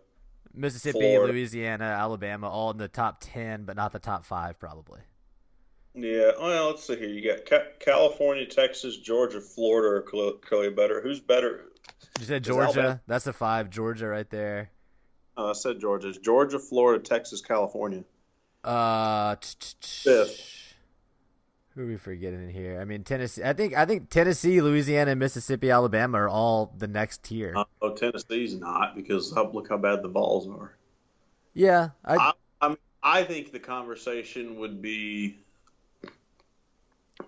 Mississippi, Florida. Louisiana, Alabama, all in the top ten, but not the top five, probably. Yeah, well, let's see here. You got California, Texas, Georgia, Florida are clearly better. Who's better? You said Georgia. That's the five. Georgia right there. Uh, I said Georgia. Georgia, Florida, Texas, California. Uh, fifth. Who are we forgetting in here? I mean, Tennessee. I think I think Tennessee, Louisiana, Mississippi, Alabama are all the next tier. Uh, oh, Tennessee's not because look how bad the balls are. Yeah, I, I, I, mean, I think the conversation would be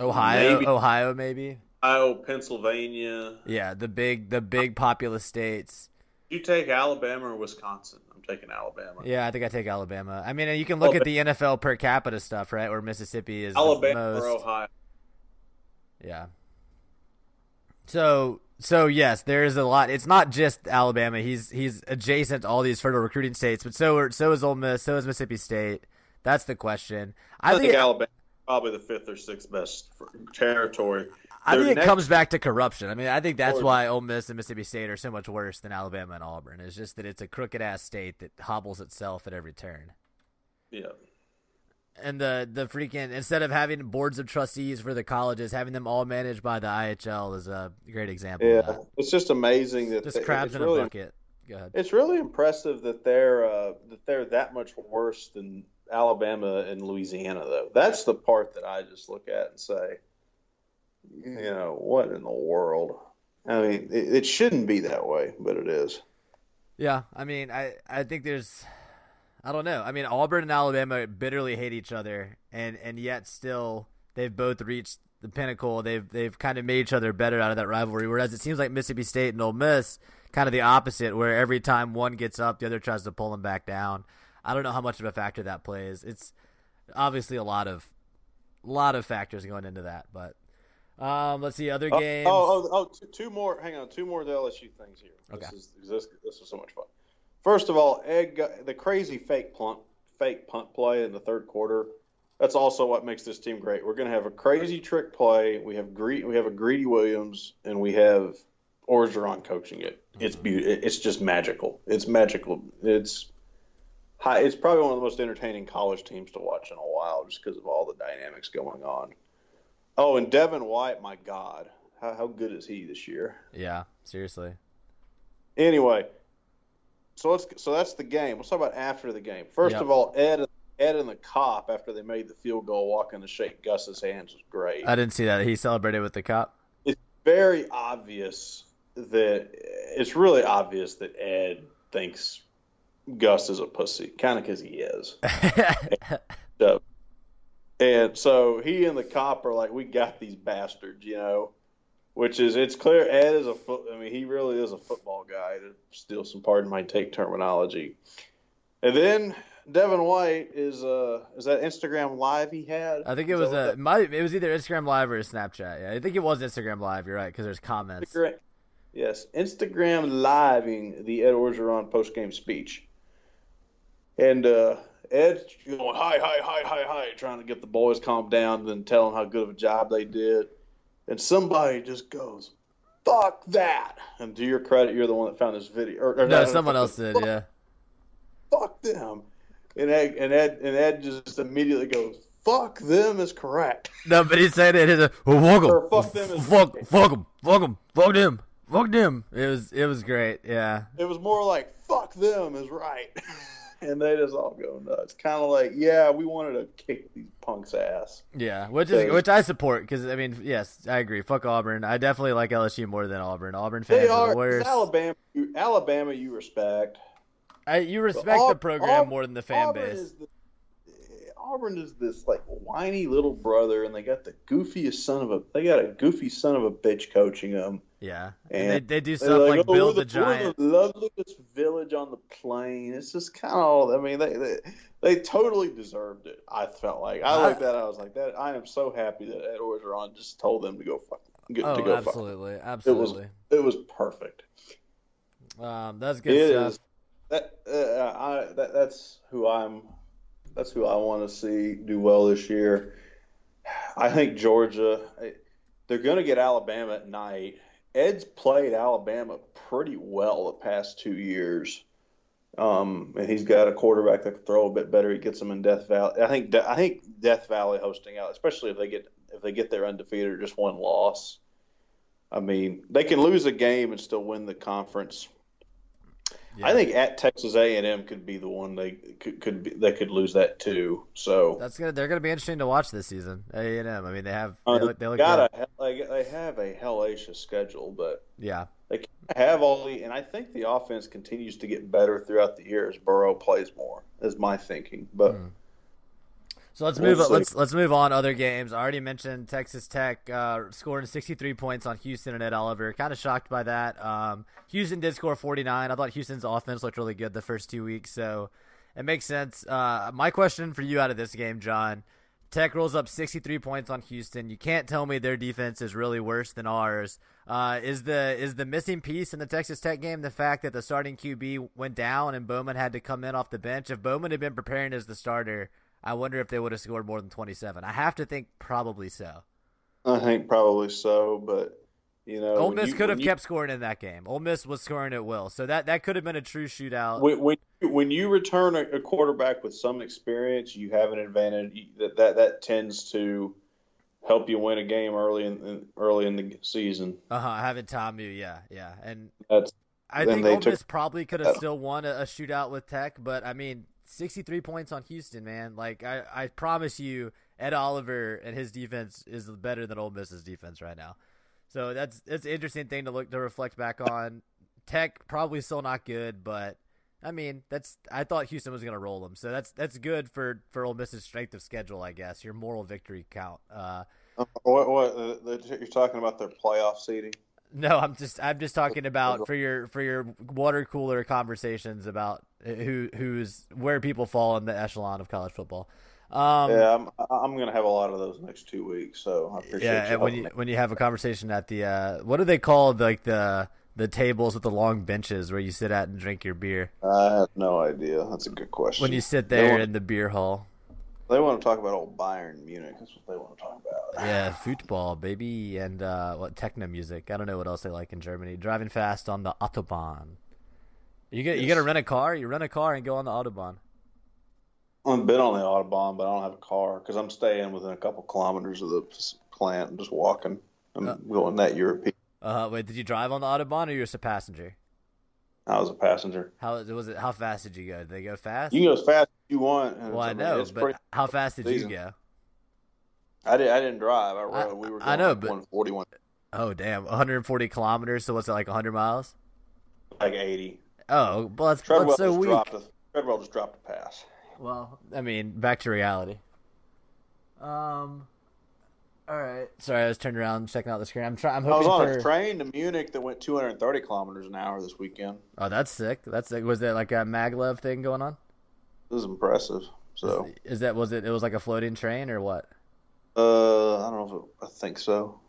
Ohio. Maybe, Ohio, maybe. Ohio, Pennsylvania. Yeah, the big the big populous states. You take Alabama or Wisconsin? I'm taking Alabama. Yeah, I think I take Alabama. I mean, you can look Oh, at the NFL per capita stuff, right? Where Mississippi is Alabama most. or Ohio. Yeah. So so yes, there is a lot. It's not just Alabama. He's he's adjacent to all these fertile recruiting states, but so are, so is Ole Miss, so is Mississippi State. That's the question. I, I think think Alabama probably the fifth or sixth best territory. I think it next- comes back to corruption. I mean, I think that's why Ole Miss and Mississippi State are so much worse than Alabama and Auburn. It's just that it's a crooked ass state that hobbles itself at every turn. Yeah, And the the freaking instead of having boards of trustees for the colleges, having them all managed by the IHL is a great example. yeah. It's just amazing that just they- crabs in really, a bucket. Go ahead. It's really impressive that they're uh, that they're that much worse than Alabama and Louisiana, though. That's the part that I just look at and say, you know, what in the world? I mean, it, it shouldn't be that way, but it is. Yeah, I mean, I I think there's, I don't know. I mean, Auburn and Alabama bitterly hate each other, and and yet still they've both reached the pinnacle. They've they've kind of made each other better out of that rivalry. Whereas it seems like Mississippi State and Ole Miss kind of the opposite, where every time one gets up, the other tries to pull them back down. I don't know how much of a factor that plays. It's obviously a lot of, lot of factors going into that. But um, let's see other Oh, games. Oh, oh, oh, two, two more. Hang on, two more LSU things here. This Okay. is this, this is so much fun. First of all, Ed got the crazy fake punt, fake punt play in the third quarter. That's also what makes this team great. We're going to have a crazy trick play. We have Gre- we have a Greedy Williams, and we have Orgeron coaching it. It's beautiful. It's just magical. It's magical. It's high. It's probably one of the most entertaining college teams to watch in a while, just because of all the dynamics going on. Oh, and Devin White, my God, how, how good is he this year? yeah, seriously. Anyway, so let's so that's the game. Let's talk about after the game. First Yep. of all, Ed Ed and the cop after they made the field goal, walking to shake Gus's hands was great. I didn't see that. He celebrated with the cop. it's very obvious that it's really obvious that Ed thinks Gus is a pussy, kind of because he is. So, and so he and the cop are like, "We got these bastards," you know. Which is, it's clear Ed is a foot. I mean, he really is a football guy. To steal some, pardon my take terminology. And then Devin White is, uh, is that Instagram live he had? I think it Is was a that- it was either Instagram Live or Snapchat. Yeah, I think it was Instagram Live. You're right because there's comments. Instagram, yes, Instagram living the Ed Orgeron post game speech, and uh, Ed going hi hi hi hi hi, trying to get the boys calmed down, then tell them how good of a job they did, and somebody just goes, "Fuck that!" And to your credit, you're the one that found this video. Or, or No, someone else did. Fuck, Yeah. Fuck them, and Ed and Ed and Ed just immediately goes, "Fuck them" is correct. No, but he said it. He's a, well, fuck. Or fuck them is- Fuck, fuck him. Fuck him. Fuck them. Fuck them. It was it was great. Yeah. It was more like "fuck them" is right, and they just all go nuts. Kind of like, yeah, we wanted to kick these punks' ass. Yeah, which is which I support because I mean, yes, I agree. Fuck Auburn. I definitely like LSU more than Auburn. Auburn fans They are are the worst. Alabama. You, Alabama, you respect. I, you respect the program Aub- more than the fan Auburn base. Is the, eh, Auburn is this like whiny little brother, and they got the goofiest son of a. They got a goofy son of a bitch coaching them. Yeah, And and they, they do stuff like, "Oh, build the we're giant. the loveliest village on the plain. It's just kind of. I mean, they, they they totally deserved it. I felt like I I- looked at. I was like, that. I am so happy that Ed Orgeron just told them to go fuck. Get, Oh, to go fuck. absolutely, It was absolutely. it was perfect. Um, that's good It stuff. is. That uh, I that, that's who I'm. That's who I want to see do well this year. I think Georgia. I- They're going to get Alabama at night. Ed's played Alabama pretty well the past two years, um, and he's got a quarterback that can throw a bit better. He gets them in Death Valley. I think. I think Death Valley hosting out, especially if they get if they get there undefeated or just one loss. I mean, they can lose a game and still win the conference. Yeah. I think at Texas A and M could be the one they could could be, they could lose that too. So That's gonna they're gonna be interesting to watch this season. A and M. I mean, they have they uh, look, they look got a like they have a hellacious schedule, but Yeah, they have all the and I think the offense continues to get better throughout the year as Burrow plays more. Is my thinking, but Hmm. So let's move. let's let's move on. Other games. I already mentioned Texas Tech uh, scoring 63 points on Houston and Ed Oliver. Kind of shocked by that. Um, Houston did score 49. I thought Houston's offense looked really good the first two weeks, so it makes sense. Uh, my question for you out of this game, John. Tech rolls up 63 points on Houston. You can't tell me their defense is really worse than ours. Uh, is the is the missing piece in the Texas Tech game the fact that the starting QB went down and Bowman had to come in off the bench? If Bowman had been preparing as the starter, I wonder if they would have scored more than 27. I have to think probably so. I think probably so, but you know, Ole Miss you, could have you, kept scoring in that game. Ole Miss was scoring at will, so that that could have been a true shootout. When when, when you return a, a, quarterback with some experience, you have an advantage. That that that tends to help you win a game early in, in early in the season. Uh huh. Having Tom, yeah, yeah, and that's. I think Ole Miss probably could have still won a, a shootout with Tech, but I mean, 63 points on Houston, man. Like I, I promise you, Ed Oliver and his defense is better than Ole Miss's defense right now. So that's that's an interesting thing to look to reflect back on. Tech probably still not good, but I mean that's I thought Houston was going to roll them, so that's that's good for for Ole Miss's strength of schedule, I guess. Your moral victory count. Uh, what, what uh, you're talking about their playoff seeding? No, I'm just I'm just talking about for your for your water cooler conversations about who who's where people fall in the echelon of college football. Um, yeah, I'm I'm gonna have a lot of those next two weeks, so I appreciate. Yeah, when you when you have a conversation at the uh, what do they call like the the tables with the long benches where you sit at and drink your beer? I have no idea. That's a good question. When you sit there want, in the beer hall. They want to talk about old Bayern Munich. That's what they want to talk about. Yeah, football, baby, and uh, what techno music. I don't know what else they like in Germany. Driving fast on the autobahn. You get yes. you got to rent a car. You rent a car and go on the autobahn. I've been on the autobahn, but I don't have a car because I'm staying within a couple kilometers of the plant. I'm just walking. I'm uh, going that European. Uh, wait, did you drive on the autobahn or you were a passenger? I was a passenger. How was it? How fast did you go? Did they go fast? You can go as fast as you want. Well, I know, but pretty, how fast did you go? I did. I didn't drive. I, I we were. Going I know, like but 141. Oh damn, 140 kilometers. So what's it like 100 miles? Like 80. Oh, well, that's, Treadwell that's so weak. A, Treadwell just dropped a pass. Well, I mean, back to reality. Um. All right. Sorry, I was turned around checking out the screen. I'm trying. I'm hoping I was on for... a train to Munich that went 230 kilometers an hour this weekend. Oh, that's sick. That's sick. Was there like a maglev thing going on? It was impressive. So is, is, that was it? It was like a floating train or what? Uh, I don't know. If it, I think so.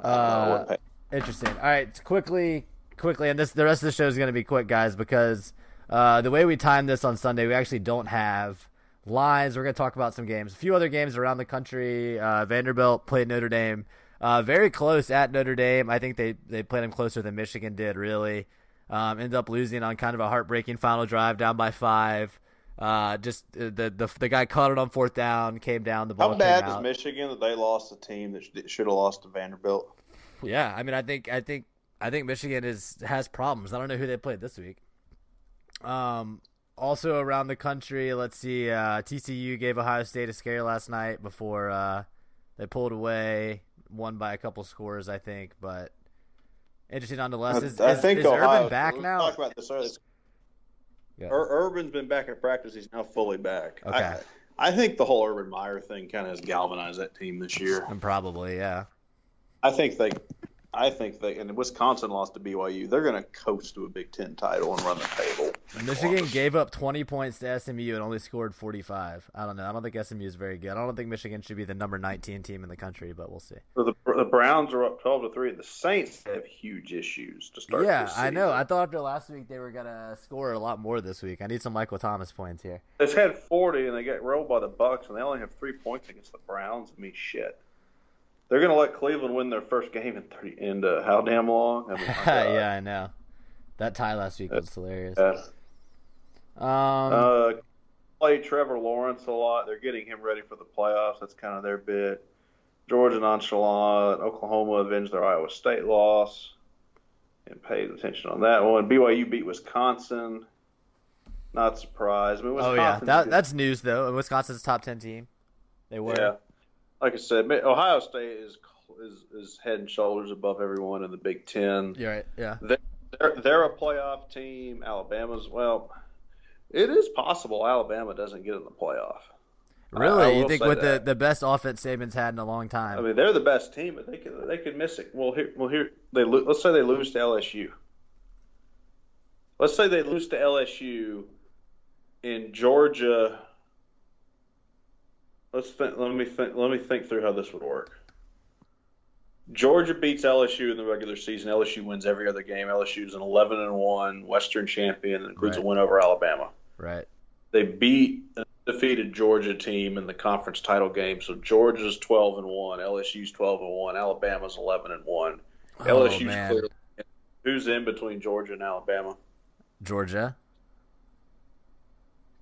Uh, interesting. All right, quickly, quickly, and this the rest of the show is going to be quick, guys, because uh, the way we timed this on Sunday, we actually don't have lines. We're going to talk about some games, a few other games around the country. Uh, Vanderbilt played Notre Dame, uh, very close at Notre Dame. I think they they played them closer than Michigan did. Really, um, ended up losing on kind of a heartbreaking final drive, down by five. Uh, just uh, the, the the guy caught it on fourth down, came down. The ball. How bad is Michigan that they lost a team that should have lost to Vanderbilt? Yeah, I mean, I think I think I think Michigan is has problems. I don't know who they played this week. Um, also around the country, let's see. Uh, TCU gave Ohio State a scare last night before uh, they pulled away, won by a couple scores, I think. But interesting nonetheless. Is, I, think is, Ohio, Urban back now? Talk about this earlier. Yeah. Ur- Urban's been back in practice. He's now fully back. Okay. I, I think the whole Urban Meyer thing kind of has galvanized that team this year. And probably, yeah. I think they I think they and Wisconsin lost to BYU. They're going to coast to a Big Ten title and run the table. Michigan gave up 20 points to SMU and only scored 45. I don't know. I don't think SMU is very good. I don't think Michigan should be the number 19 team in the country, but we'll see. So the, the Browns are up 12 to three. The Saints have huge issues to start. Yeah, I know. I thought after last week they were going to score a lot more this week. I need some Michael Thomas points here. They've had 40 and they get rolled by the Bucs and they only have three points against the Browns. I mean, shit. They're going to let Cleveland win their first game in thirty in uh, how damn long? I mean, yeah, I know. That tie last week was hilarious. Yeah. Um, uh, play Trevor Lawrence a lot. They're getting him ready for the playoffs. That's kind of their bit. Georgia nonchalant. Oklahoma avenged their Iowa State loss and paid attention on that one. BYU beat Wisconsin. Not surprised. I mean, oh yeah, that, that's news though. Wisconsin's top ten team. They were. Yeah like I said, Ohio State is is is head and shoulders above everyone in the Big Ten. Yeah, right. Yeah, they're, they're they're a playoff team. Alabama's well, it is possible Alabama doesn't get in the playoff. Really, I you will think with the, that. the best offense Saban's had in a long time? I mean, they're the best team, but they could they could miss it. Well, here, well, here they lo- let's say they lose to LSU. Let's say they lose to LSU in Georgia. Let's think, let me think, let me think through how this would work. Georgia beats LSU in the regular season. LSU wins every other game. LSU is an 11 and one Western champion that includes Right. a win over Alabama. right. They beat a defeated Georgia team in the conference title game. So Georgia's 12 and 1, LSU's 12 and 1, Alabama's 11 and 1. Oh, LSU's man. clearly who's in between Georgia and Alabama? Georgia.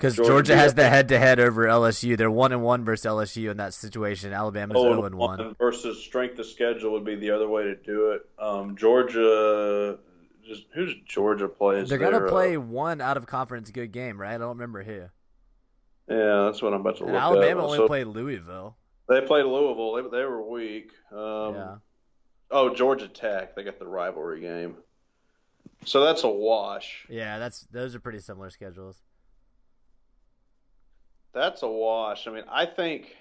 Because Georgia Georgia, has the head to head over LSU. They're one and one versus LSU in that situation. Alabama's Oh, zero and one. versus strength of schedule would be the other way to do it. Um, Georgia, just who's Georgia playing? They're gonna there? play one out of conference good game, right? I don't remember who. Yeah, that's what I'm about to And look Alabama only So played Louisville. they played Louisville. They, they were weak. Um, yeah. Oh, Georgia Tech. They got the rivalry game. So that's a wash. Yeah, that's those are pretty similar schedules. That's a wash. I mean, I think.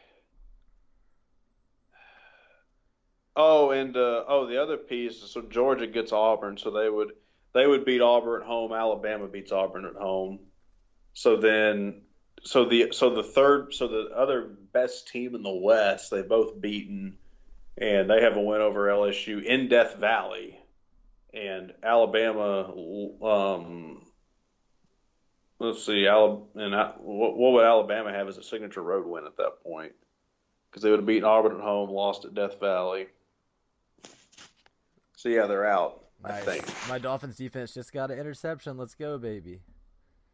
Oh, and uh, oh, the other piece. Is so Georgia gets Auburn, so they would they would beat Auburn at home. Alabama beats Auburn at home. So then, so the so the third, so the other best team in the West, they both beaten, and they have a win over LSU in Death Valley, and Alabama. Um, let's see, Alabama, and I- what, what would Alabama have as a signature road win at that point? Because they would have beaten Auburn at home, lost at Death Valley. So yeah, they're out. I Nice. think. My Dolphins defense just got an interception. Let's go, baby.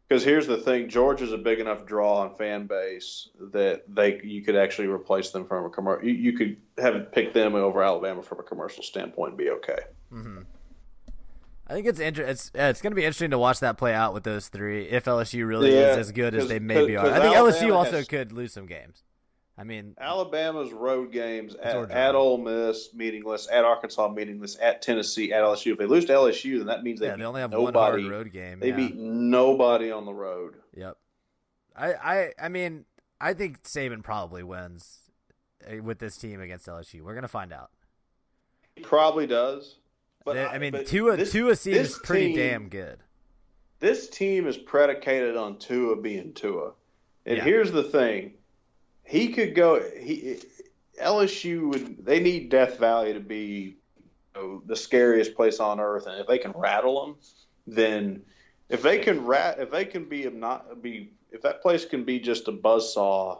Because here's the thing: Georgia's a big enough draw on fan base that they you could actually replace them from a commercial. You, you could have picked them over Alabama from a commercial standpoint and be okay. hmm I think it's inter- it's it's going to be interesting to watch that play out with those three. If LSU really Yeah, is as good as they maybe are, I think 'cause LSU also has- could lose some games. I mean, Alabama's road games at, at Ole Miss meaningless, at Arkansas meaningless, at Tennessee, at LSU. If they lose to LSU, then that means they yeah, they only have nobody. one hard road game. They yeah. beat nobody on the road. Yep. I, I I mean I think Saban probably wins uh, with this team against LSU. We're gonna find out. He probably does. But They- I mean, but Tua this- Tua seems pretty team- damn good. This team is predicated on Tua being Tua. And Yeah. here's the thing. He could go he LSU would they need Death Valley to be you know, the scariest place on earth and if they can rattle them then if they can rat if they can be not be if that place can be just a buzzsaw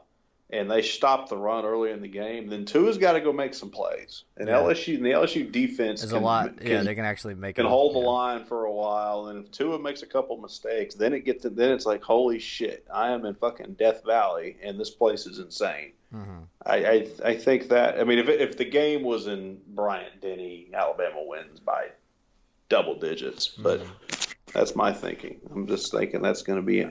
and they stop the run early in the game then Tua's got to go make some plays. And Yeah. LSU and the LSU defense There's can, a lot. can yeah, they can actually make can it hold the line for a while, and if Tua makes a couple mistakes, then it gets to, then it's like holy shit, I am in fucking Death Valley, and this place is insane. Mhm. I I, I think that I mean if if the game was in Bryant Denny, Alabama wins by double digits, but that's my thinking. I'm just thinking that's going to be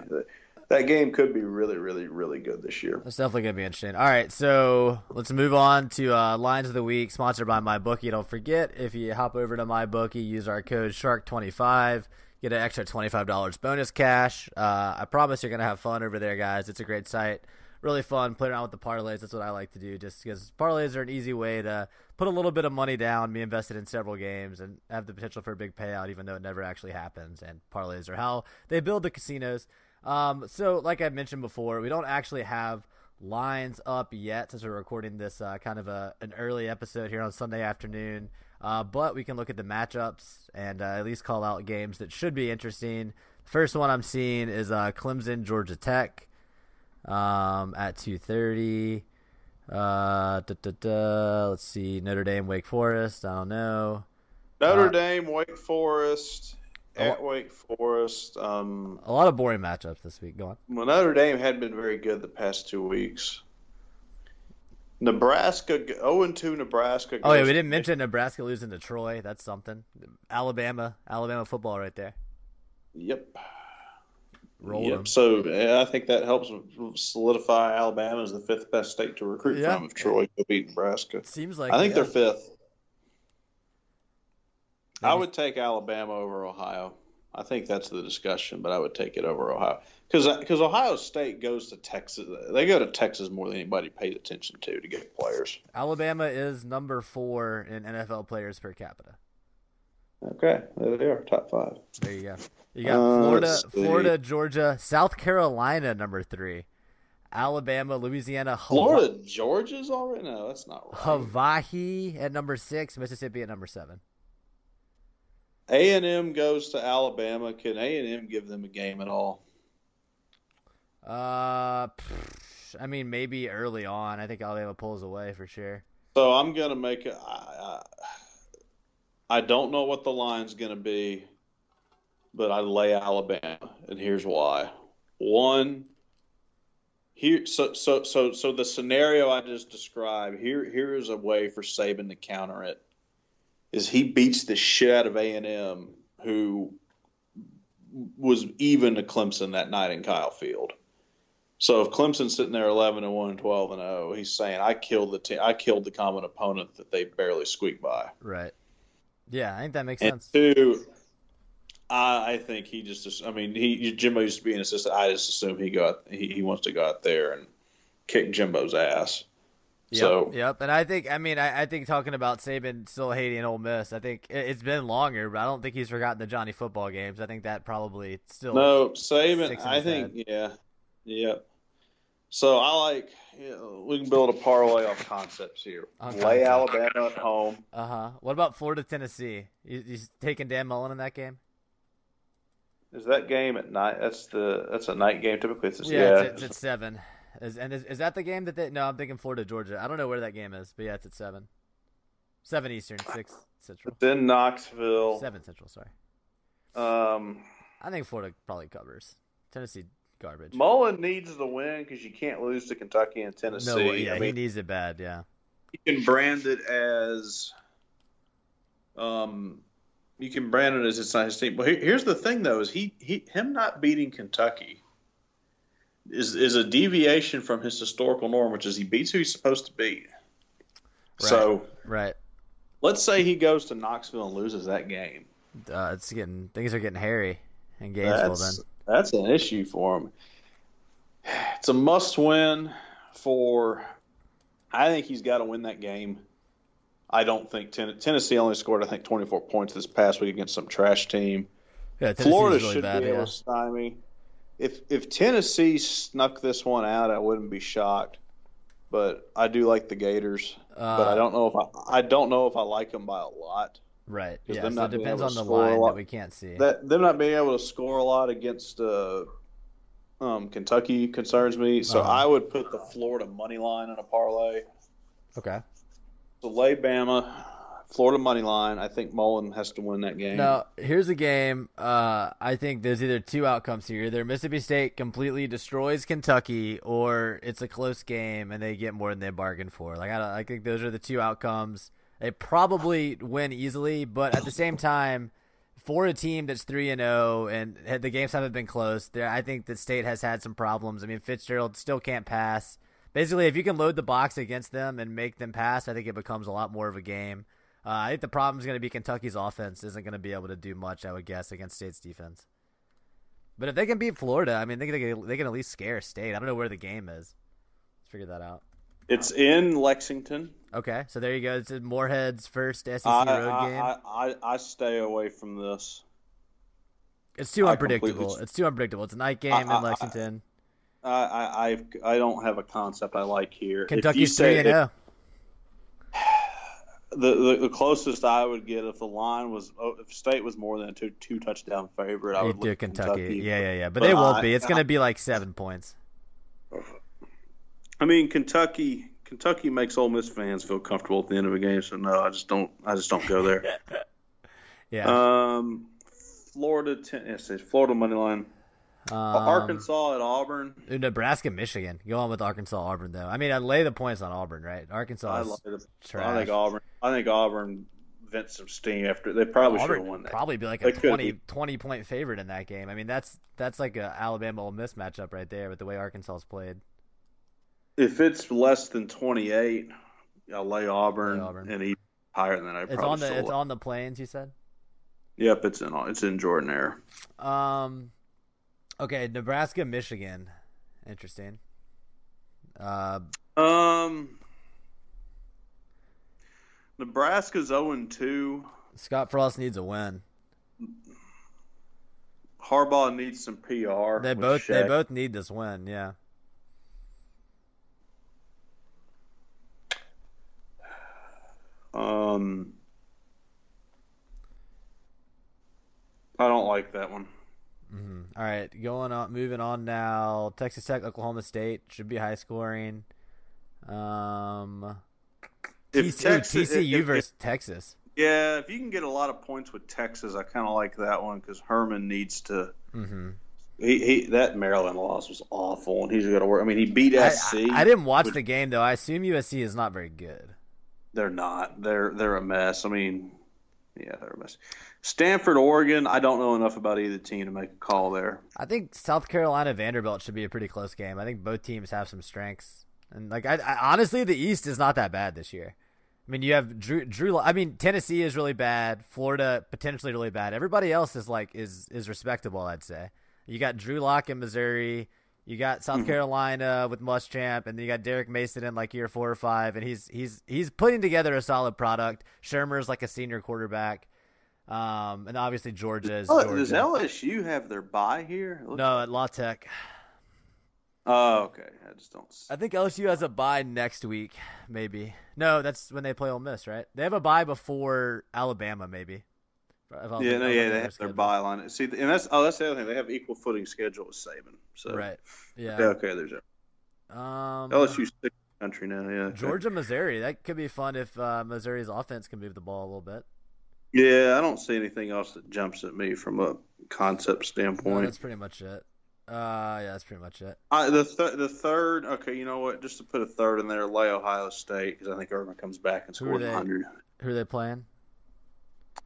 that game could be really really really good this year. That's definitely gonna be interesting. All right, so let's move on to uh, lines of the week, sponsored by MyBookie. Don't forget if you hop over to MyBookie, use our code Shark25, get an extra twenty-five dollars bonus cash. Uh, I promise you're gonna have fun over there, guys. It's a great site, really fun. Play around with the parlays. That's what I like to do, just because parlays are an easy way to put a little bit of money down, be invested in several games, and have the potential for a big payout, even though it never actually happens. And parlays are how they build the casinos. Um, so, like I mentioned before, we don't actually have lines up yet since we're recording this uh, kind of a an early episode here on Sunday afternoon. Uh, but we can look at the matchups and uh, at least call out games that should be interesting. First one I'm seeing is uh, Clemson Georgia Tech um, at 2:30. Uh, let's see Notre Dame Wake Forest. I don't know. Notre Uh, Dame, Wake Forest, at. Wake Forest. Um, A lot of boring matchups this week. Go on. Well, Notre Dame had been very good the past two weeks. Nebraska, 0 2 Nebraska. Oh yeah, we didn't mention Nebraska losing to Troy. That's something. Alabama, Alabama football right there. Yep. Roll yep. them. So I think that helps solidify Alabama as the fifth best state to recruit Yeah. from if Troy could beat Nebraska. Seems like I think yeah. they're fifth. I would take Alabama over Ohio. I think that's the discussion, but I would take it over Ohio because because Ohio State goes to Texas. They go to Texas more than anybody pays attention to to get players. Alabama is number four in NFL players per capita. Okay, there they are, top five. There you go. You got Uh, Florida. Florida, Georgia, South Carolina, number three, Alabama, Louisiana, Hawaii, Florida, Georgia's already no, that's not right. Hawaii at number six, Mississippi at number seven. A and M goes to Alabama. Can A and M give them a game at all? Uh, I mean, maybe early on. I think Alabama pulls away for sure. So I'm gonna make a. I, I, I don't know what the line's gonna be, but I lay Alabama, and here's why. One. Here, so so so so the scenario I just described. Here here is a way for Saban to counter it. Is he beats the shit out of A and M, who was even to Clemson that night in Kyle Field. So if Clemson's sitting there 11 and 1 and 12 and 0, he's saying I killed the team. I killed the common opponent that they barely squeaked by. Right. Yeah, I think that makes And sense. two, I, I think he just. I mean, he Jimbo used to be an assistant. I just assume he got he, he wants to go out there and kick Jimbo's ass. Yep, So yep, and I think I mean I, I think talking about Saban still hating Ole Miss, I think it- it's been longer, but I don't think he's forgotten the Johnny football games. I think that probably still no Saban. I think head. yeah, yeah. So I like. You know, we can build a parlay off concepts here. On Lay. Alabama at home. Uh huh. What about Florida Tennessee? You, you taking Dan Mullen in that game? Is that game at night? That's the that's a night game typically. It's, Yeah, yeah, It's, it's at seven. Is, and is, is that the game that they? No, I'm thinking Florida Georgia. I don't know where that game is, but yeah, it's at seven. Seven Eastern, six Central, in Knoxville. seven Central. Sorry, Um, I think Florida probably covers. Tennessee garbage. Mullen needs the win because you can't lose to Kentucky and Tennessee. no, yeah, I he needs it bad. Yeah, you can brand it as, um, you can brand it as it's not his team. But here's the thing, though: is he, he him not beating Kentucky is is a deviation from his historical norm, which is he beats who he's supposed to beat. So right. let's say he goes to Knoxville and loses that game. Uh, it's getting things are getting hairy in Gainesville. That's then that's an issue for him. It's a must-win for. I think he's got to win that game. I don't think Ten- Tennessee only scored I think 24 points this past week against some trash team. yeah, Florida really should bad. be able Yeah. to stymie. If if Tennessee snuck this one out, I wouldn't be shocked. But I do like the Gators. but Uh, I don't know if I I don't know if I like them by a lot. Right. Yeah. them So it depends on the line that we can't see. That them not being able to score a lot against uh, um, Kentucky concerns me. So Uh-huh. I would put the Florida money line on a parlay. okay. So lay Bama, Florida money line. I think Mullen has to win that game. Now, here's a game. Uh, I think there's either two outcomes here. Either Mississippi State completely destroys Kentucky, or it's a close game and they get more than they bargained for. Like I, I think those are the two outcomes. They probably win easily, but at the same time, for a team that's three and zero and the games haven't been close, there I think that State has had some problems. I mean, Fitzgerald still can't pass. Basically, if you can load the box against them and make them pass, I think it becomes a lot more of a game. Uh, I think the problem is going to be Kentucky's offense isn't going to be able to do much. I would guess against State's defense. But if they can beat Florida, I mean, they can they can at least scare State. I don't know where the game is. Let's figure that out. It's in Lexington. Okay, so there you go. It's Moorhead's first SEC I, road I, game. I, I, I stay away from this. it's too unpredictable. It's too unpredictable. It's a night game in Lexington. I, I, I, I don't have a concept I like here. Kentucky's three and zero. The, the the closest I would get if the line was oh, if State was more than a two two touchdown favorite, I You would do look at Kentucky. Kentucky. Yeah, yeah, yeah. But, But they won't I- be. It's going to be like seven points. I mean, Kentucky Kentucky makes Ole Miss fans feel comfortable at the end of a game. So no, I just don't. I just don't go there. Yeah. um, Florida, ten, yes, it's Florida money line. Um, Arkansas at Auburn. Nebraska, Michigan. Go on with Arkansas, Auburn though. I mean, I lay the points on Auburn, right? Arkansas. I, is like trash. I think Auburn. I think Auburn vents some steam after they probably should have won that. probably be like a could 20, 20 point favorite in that game. I mean, that's that's like a Alabama Ole Miss matchup right there with the way Arkansas's played. If it's less than twenty eight, I'll lay Auburn, Lay Auburn. and even higher than that. I It's on the it's on the plains. You said. Yep, it's in it's in Jordan-Hare. Um, okay, Nebraska, Michigan, interesting. Uh, Um, Nebraska's zero and two. Scott Frost needs a win. Harbaugh needs some PR. They both they both need this win. Yeah. Um, I don't like that one. hmm All right, going on, moving on now. Texas Tech, Oklahoma State should be high scoring. Um, TCU, Texas- TCU if- if- versus Texas. Yeah, if you can get a lot of points with Texas, I kind of like that one because Herman needs to. hmm He, he that Maryland loss was awful, and he's got to work. I mean, he beat I, SC. I, I didn't watch the game though. I assume USC is not very good. They're not. They're they're a mess. I mean, yeah, they're a mess. Stanford, Oregon. I don't know enough about either team to make a call there. I think South Carolina Vanderbilt should be a pretty close game. I think both teams have some strengths, and like I, I honestly, the East is not that bad this year. I mean, you have Drew. Drew. I mean, Tennessee is really bad. Florida potentially really bad. Everybody else is like is is respectable. I'd say. You got Drew Lock in Missouri. You got South Carolina with Muschamp, and then you got Derek Mason in like year four or five, and he's he's he's putting together a solid product. Shurmur's like a senior quarterback, um, and obviously Georgia is. Oh, Georgia. does LSU have their bye here? No, at La Tech. Oh, okay. I just don't. I think LSU has a bye next week, maybe. No, that's when they play Ole Miss, right? They have a bye before Alabama, maybe. Yeah, no, yeah, they have their schedule. byline. See, and that's oh, that's the other thing. They have equal footing schedule with Saban. So Right. Yeah. Yeah. Okay. There's a Um, LSU's country now. Yeah. okay. Georgia, Missouri. That could be fun if uh, Missouri's offense can move the ball a little bit. Yeah, I don't see anything else that jumps at me from a concept No, standpoint. that's pretty much it. Uh, yeah, that's pretty much it. I, the th- the third, okay, you know what? Just to put a third in there, lay Ohio State because I think Urban comes back and scores they? 100. Who are they playing?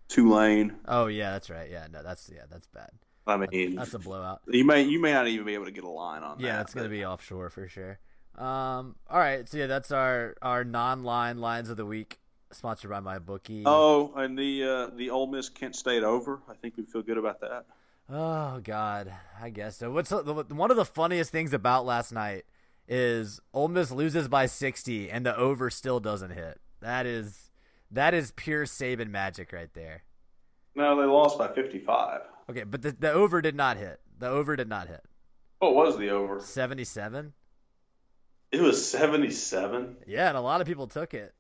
Tulane. Oh yeah, that's right. Yeah, no, that's yeah, that's bad. I mean, That's a blowout. you may you may not even be able to get a line on that. Yeah, it's gonna be offshore for sure. Um, all right, so yeah, that's our our non-line lines of the week, sponsored by MyBookie. Oh, and the uh, the Ole Miss Kent State over. I think we feel good about that. Oh God, I guess so. What's uh, one of the funniest things about last night is Ole Miss loses by sixty and the over still doesn't hit. That is that is pure Saban magic right there. No, they lost by 55. Okay, but the the over did not hit. The over did not hit. What was the over? Seventy seven. It was 77. Yeah, and a lot of people took it.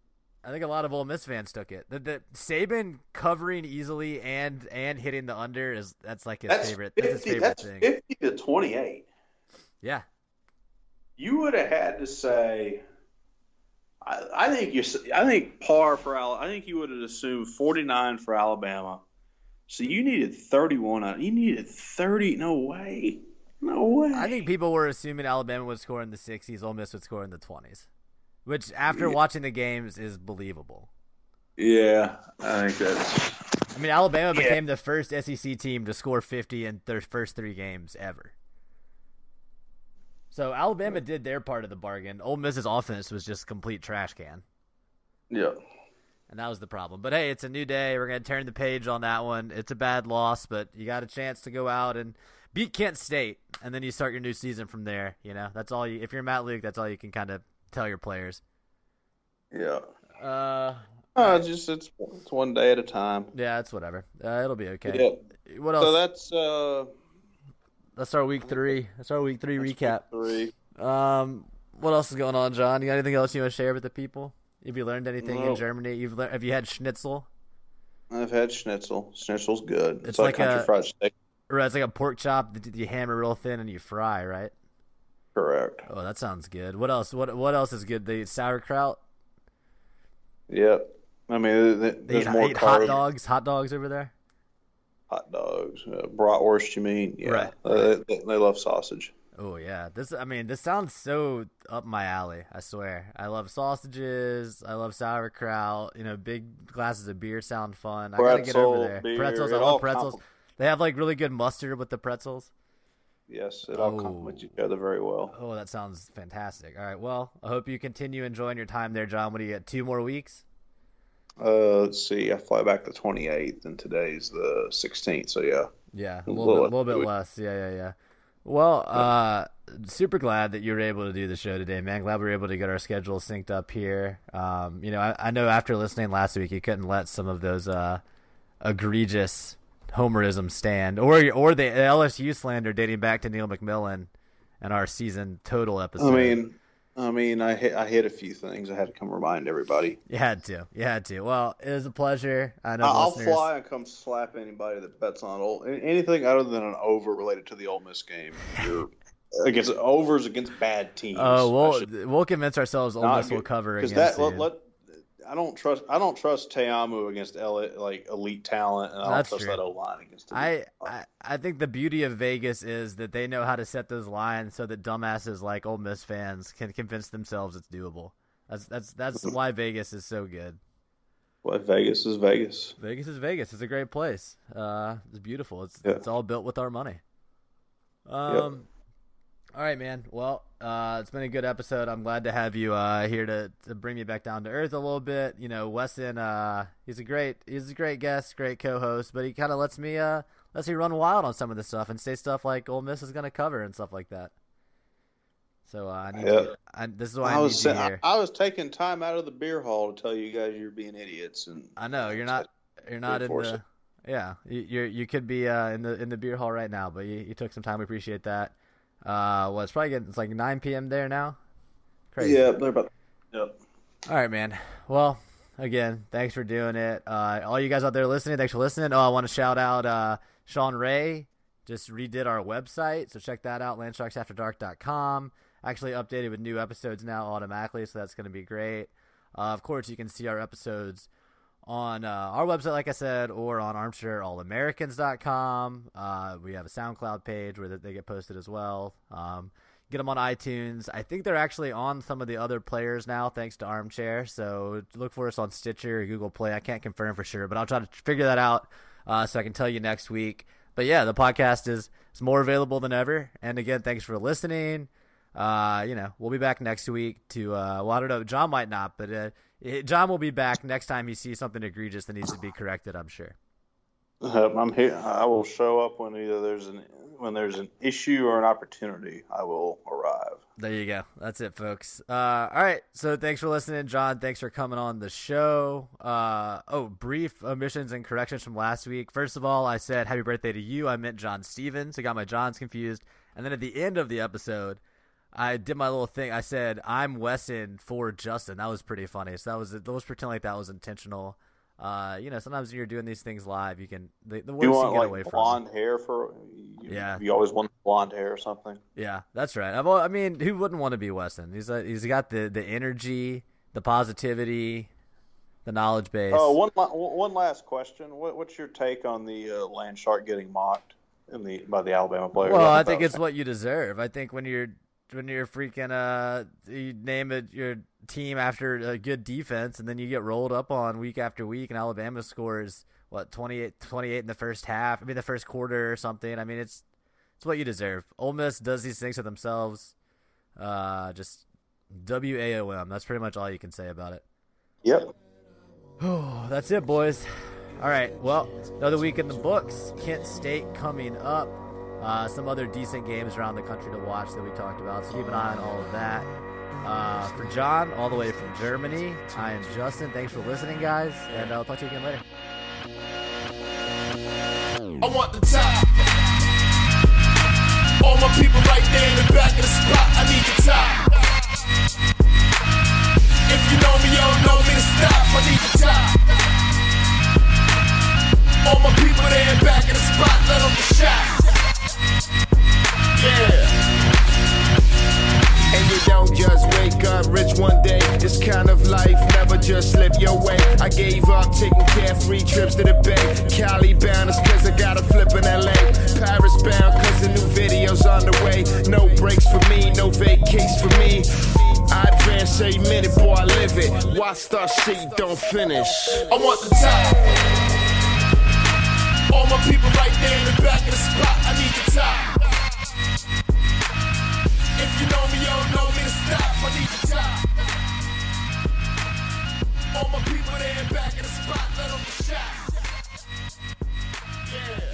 I think a lot of Ole Miss fans took it. The, the Saban covering easily and and hitting the under is that's like his That's favorite. 50, That's his favorite that's thing. 50 to 28. Yeah, You would have had to say. I, I think you. I think par for Al. I think you would have assumed 49 for Alabama. So you needed 31. on- You needed 30. No way. No way. I think people were assuming Alabama would score in the 60s, Ole Miss would score in the 20s, which after Yeah. watching the games is believable. Yeah, I think that's. I mean, Alabama Yeah. became the first SEC team to score 50 in their first three games ever. So Alabama did their part of the bargain. Ole Miss's offense was just complete trash can. Yeah. And that was the problem. But hey, it's a new day. We're going to turn the page on that one. It's a bad loss, but you got a chance to go out and beat Kent State, and then you start your new season from there. You know, that's all you. If you're Matt Luke, that's all you can kind of tell your players. Yeah. Uh, Oh, it's just it's it's one day at a time. yeah, it's whatever. Uh, it'll be okay. Yeah. What else? So that's uh That's our week three. That's our week three recap. three. Um, what else is going on, John? You got anything else you want to share with the people? Have you learned anything in Germany? You've learned, have you had schnitzel? I've had schnitzel. Schnitzel's good. It's, It's like, like country a- fried steak. Or it's like a pork chop that you hammer real thin and you fry, right? Correct. Oh, that sounds good. What else? What what else is good? The sauerkraut. Yep. I mean, th- th- They there's eat, more eat hot dogs. Hot dogs over there. Hot dogs, uh, bratwurst. You mean? Yeah. Right, Uh, they, they love sausage. Oh yeah, this. I mean, this sounds so up my alley. I swear. I love sausages. I love sauerkraut. You know, big glasses of beer sound fun. I gotta get over there. beer, pretzels. I love pretzels. compl- They have like really good mustard with the pretzels. Yes, it all Oh. complements each other very well. Oh, that sounds fantastic. All right. Well, I hope you continue enjoying your time there, John. What do you get? Two more weeks? Uh, let's see. I fly back the 28th, and today's the 16th. So yeah. Yeah, a little, little bit, little bit less. Yeah, yeah, yeah. Well, uh, super glad that you were able to do the show today, man. Glad we were able to get our schedule synced up here. Um, you know, I, I, know after listening last week, you couldn't let some of those uh, egregious homerism stand, or or the LSU slander dating back to Neil McMillan and our season total episode. I mean, I mean, I hit, I hit a few things. I had to come remind everybody. You had to. You had to. Well, it was a pleasure. I know. I'll listeners... fly and come slap anybody that bets on old anything other than an over related to the Ole Miss game. You're against overs against bad teams. Oh, we'll we'll convince ourselves Ole Miss will cover against that. Let, let, I don't trust. I don't trust Ta'amu against L, like elite talent, and I don't trust true. that O line against. I, I I think the beauty of Vegas is that they know how to set those lines so that dumbasses like Ole Miss fans can convince themselves it's doable. That's that's that's why Vegas is so good. Why Vegas is Vegas. Vegas is Vegas. It's a great place. Uh, it's beautiful. It's yeah. it's all built with our money. Um. All right, man. Well, uh, it's been a good episode. I'm glad to have you uh, here to, to bring me back down to earth a little bit. You know, Weston, uh, he's a great he's a great guest, great co-host, but he kind of lets me uh, lets me run wild on some of the stuff and say stuff like Ole Miss is going to cover and stuff like that. So uh, I need yeah. to, I, this is why I, I was need I, I, was taking time out of the beer hall to tell you guys you're being idiots, and I know you're not you're not in the. It. Yeah, you you you could be uh, in the in the beer hall right now, but you, you took some time. We appreciate that. Uh, well, it's probably getting it's like 9 p.m. there now. Crazy. Yeah, they're about. Yep. All right, man. Well, again, thanks for doing it. Uh, all you guys out there listening, thanks for listening. Oh, I want to shout out uh, Sean Ray. Just redid our website, so check that out. LandSharksAfterDark.com. Actually updated with new episodes now automatically, so that's going to be great. Uh, of course, you can see our episodes on uh, our website, like I said, or on armchairallamericans.com. Uh, we have a SoundCloud page where they get posted as well. Um, get them on iTunes. I think they're actually on some of the other players now, thanks to Armchair. So look for us on Stitcher or Google Play. I can't confirm for sure, but I'll try to figure that out uh, so I can tell you next week. But yeah, the podcast is, is more available than ever. And again, thanks for listening. Uh, you know, we'll be back next week to, uh, well, I don't know, John might not, but uh, John will be back next time he sees something egregious that needs to be corrected. I'm sure. I'm here. I will show up when either there's an when there's an issue or an opportunity. I will arrive. There you go. That's it, folks. Uh, all right. So thanks for listening, John. Thanks for coming on the show. Uh, oh, brief omissions and corrections from last week. First of all, I said happy birthday to you. I meant John Stevens. I got my Johns confused. And then at the end of the episode, I did my little thing. I said I'm Weston for Justin. That was pretty funny. So that was let's pretend like that was intentional. Uh, you know, sometimes when you're doing these things live, you can the, the words you, want, you get like away blonde from. Blonde hair for you, yeah. You always want blonde hair or something. Yeah, that's right. I've, I mean, who wouldn't want to be Weston? He's a, he's got the the energy, the positivity, the knowledge base. Oh, one one last question. What, what's your take on the uh, land shark getting mocked? In the, by the Alabama players. Well, I think it's what you deserve. I think when you're when you're freaking uh you name it your team after a good defense and then you get rolled up on week after week and Alabama scores what 28 28 in the first half I mean the first quarter or something. I mean it's it's what you deserve. Ole Miss does these things to themselves. Uh just W A O M. That's pretty much all you can say about it. Yep. Oh that's it boys. All right. Well another week in the books. Kent State coming up uh, some other decent games around the country to watch that we talked about. So keep an eye on all of that. Uh, for John, all the way from Germany, I am Justin. Thanks for listening, guys, and I'll talk to you again later. I want the top. All my people right there in the back of the spot. I need the top. If you know me, you don't know me to stop. I need the top. All my people there in back of the spot. Let them the shot. And you don't just wake up rich one day. This kind of life never just your way. I gave up taking trips to the bay. Cali bound I got flip in LA. Paris bound cause the new video's on the way. No breaks for me, no for me. I advance a minute, I live it. Start shit don't finish? I want the top. All my people right there in the back of the spot. I need the top. If you know me, you don't know me to stop. I need the top. All my people there in back in the spot, let them shot. Yeah.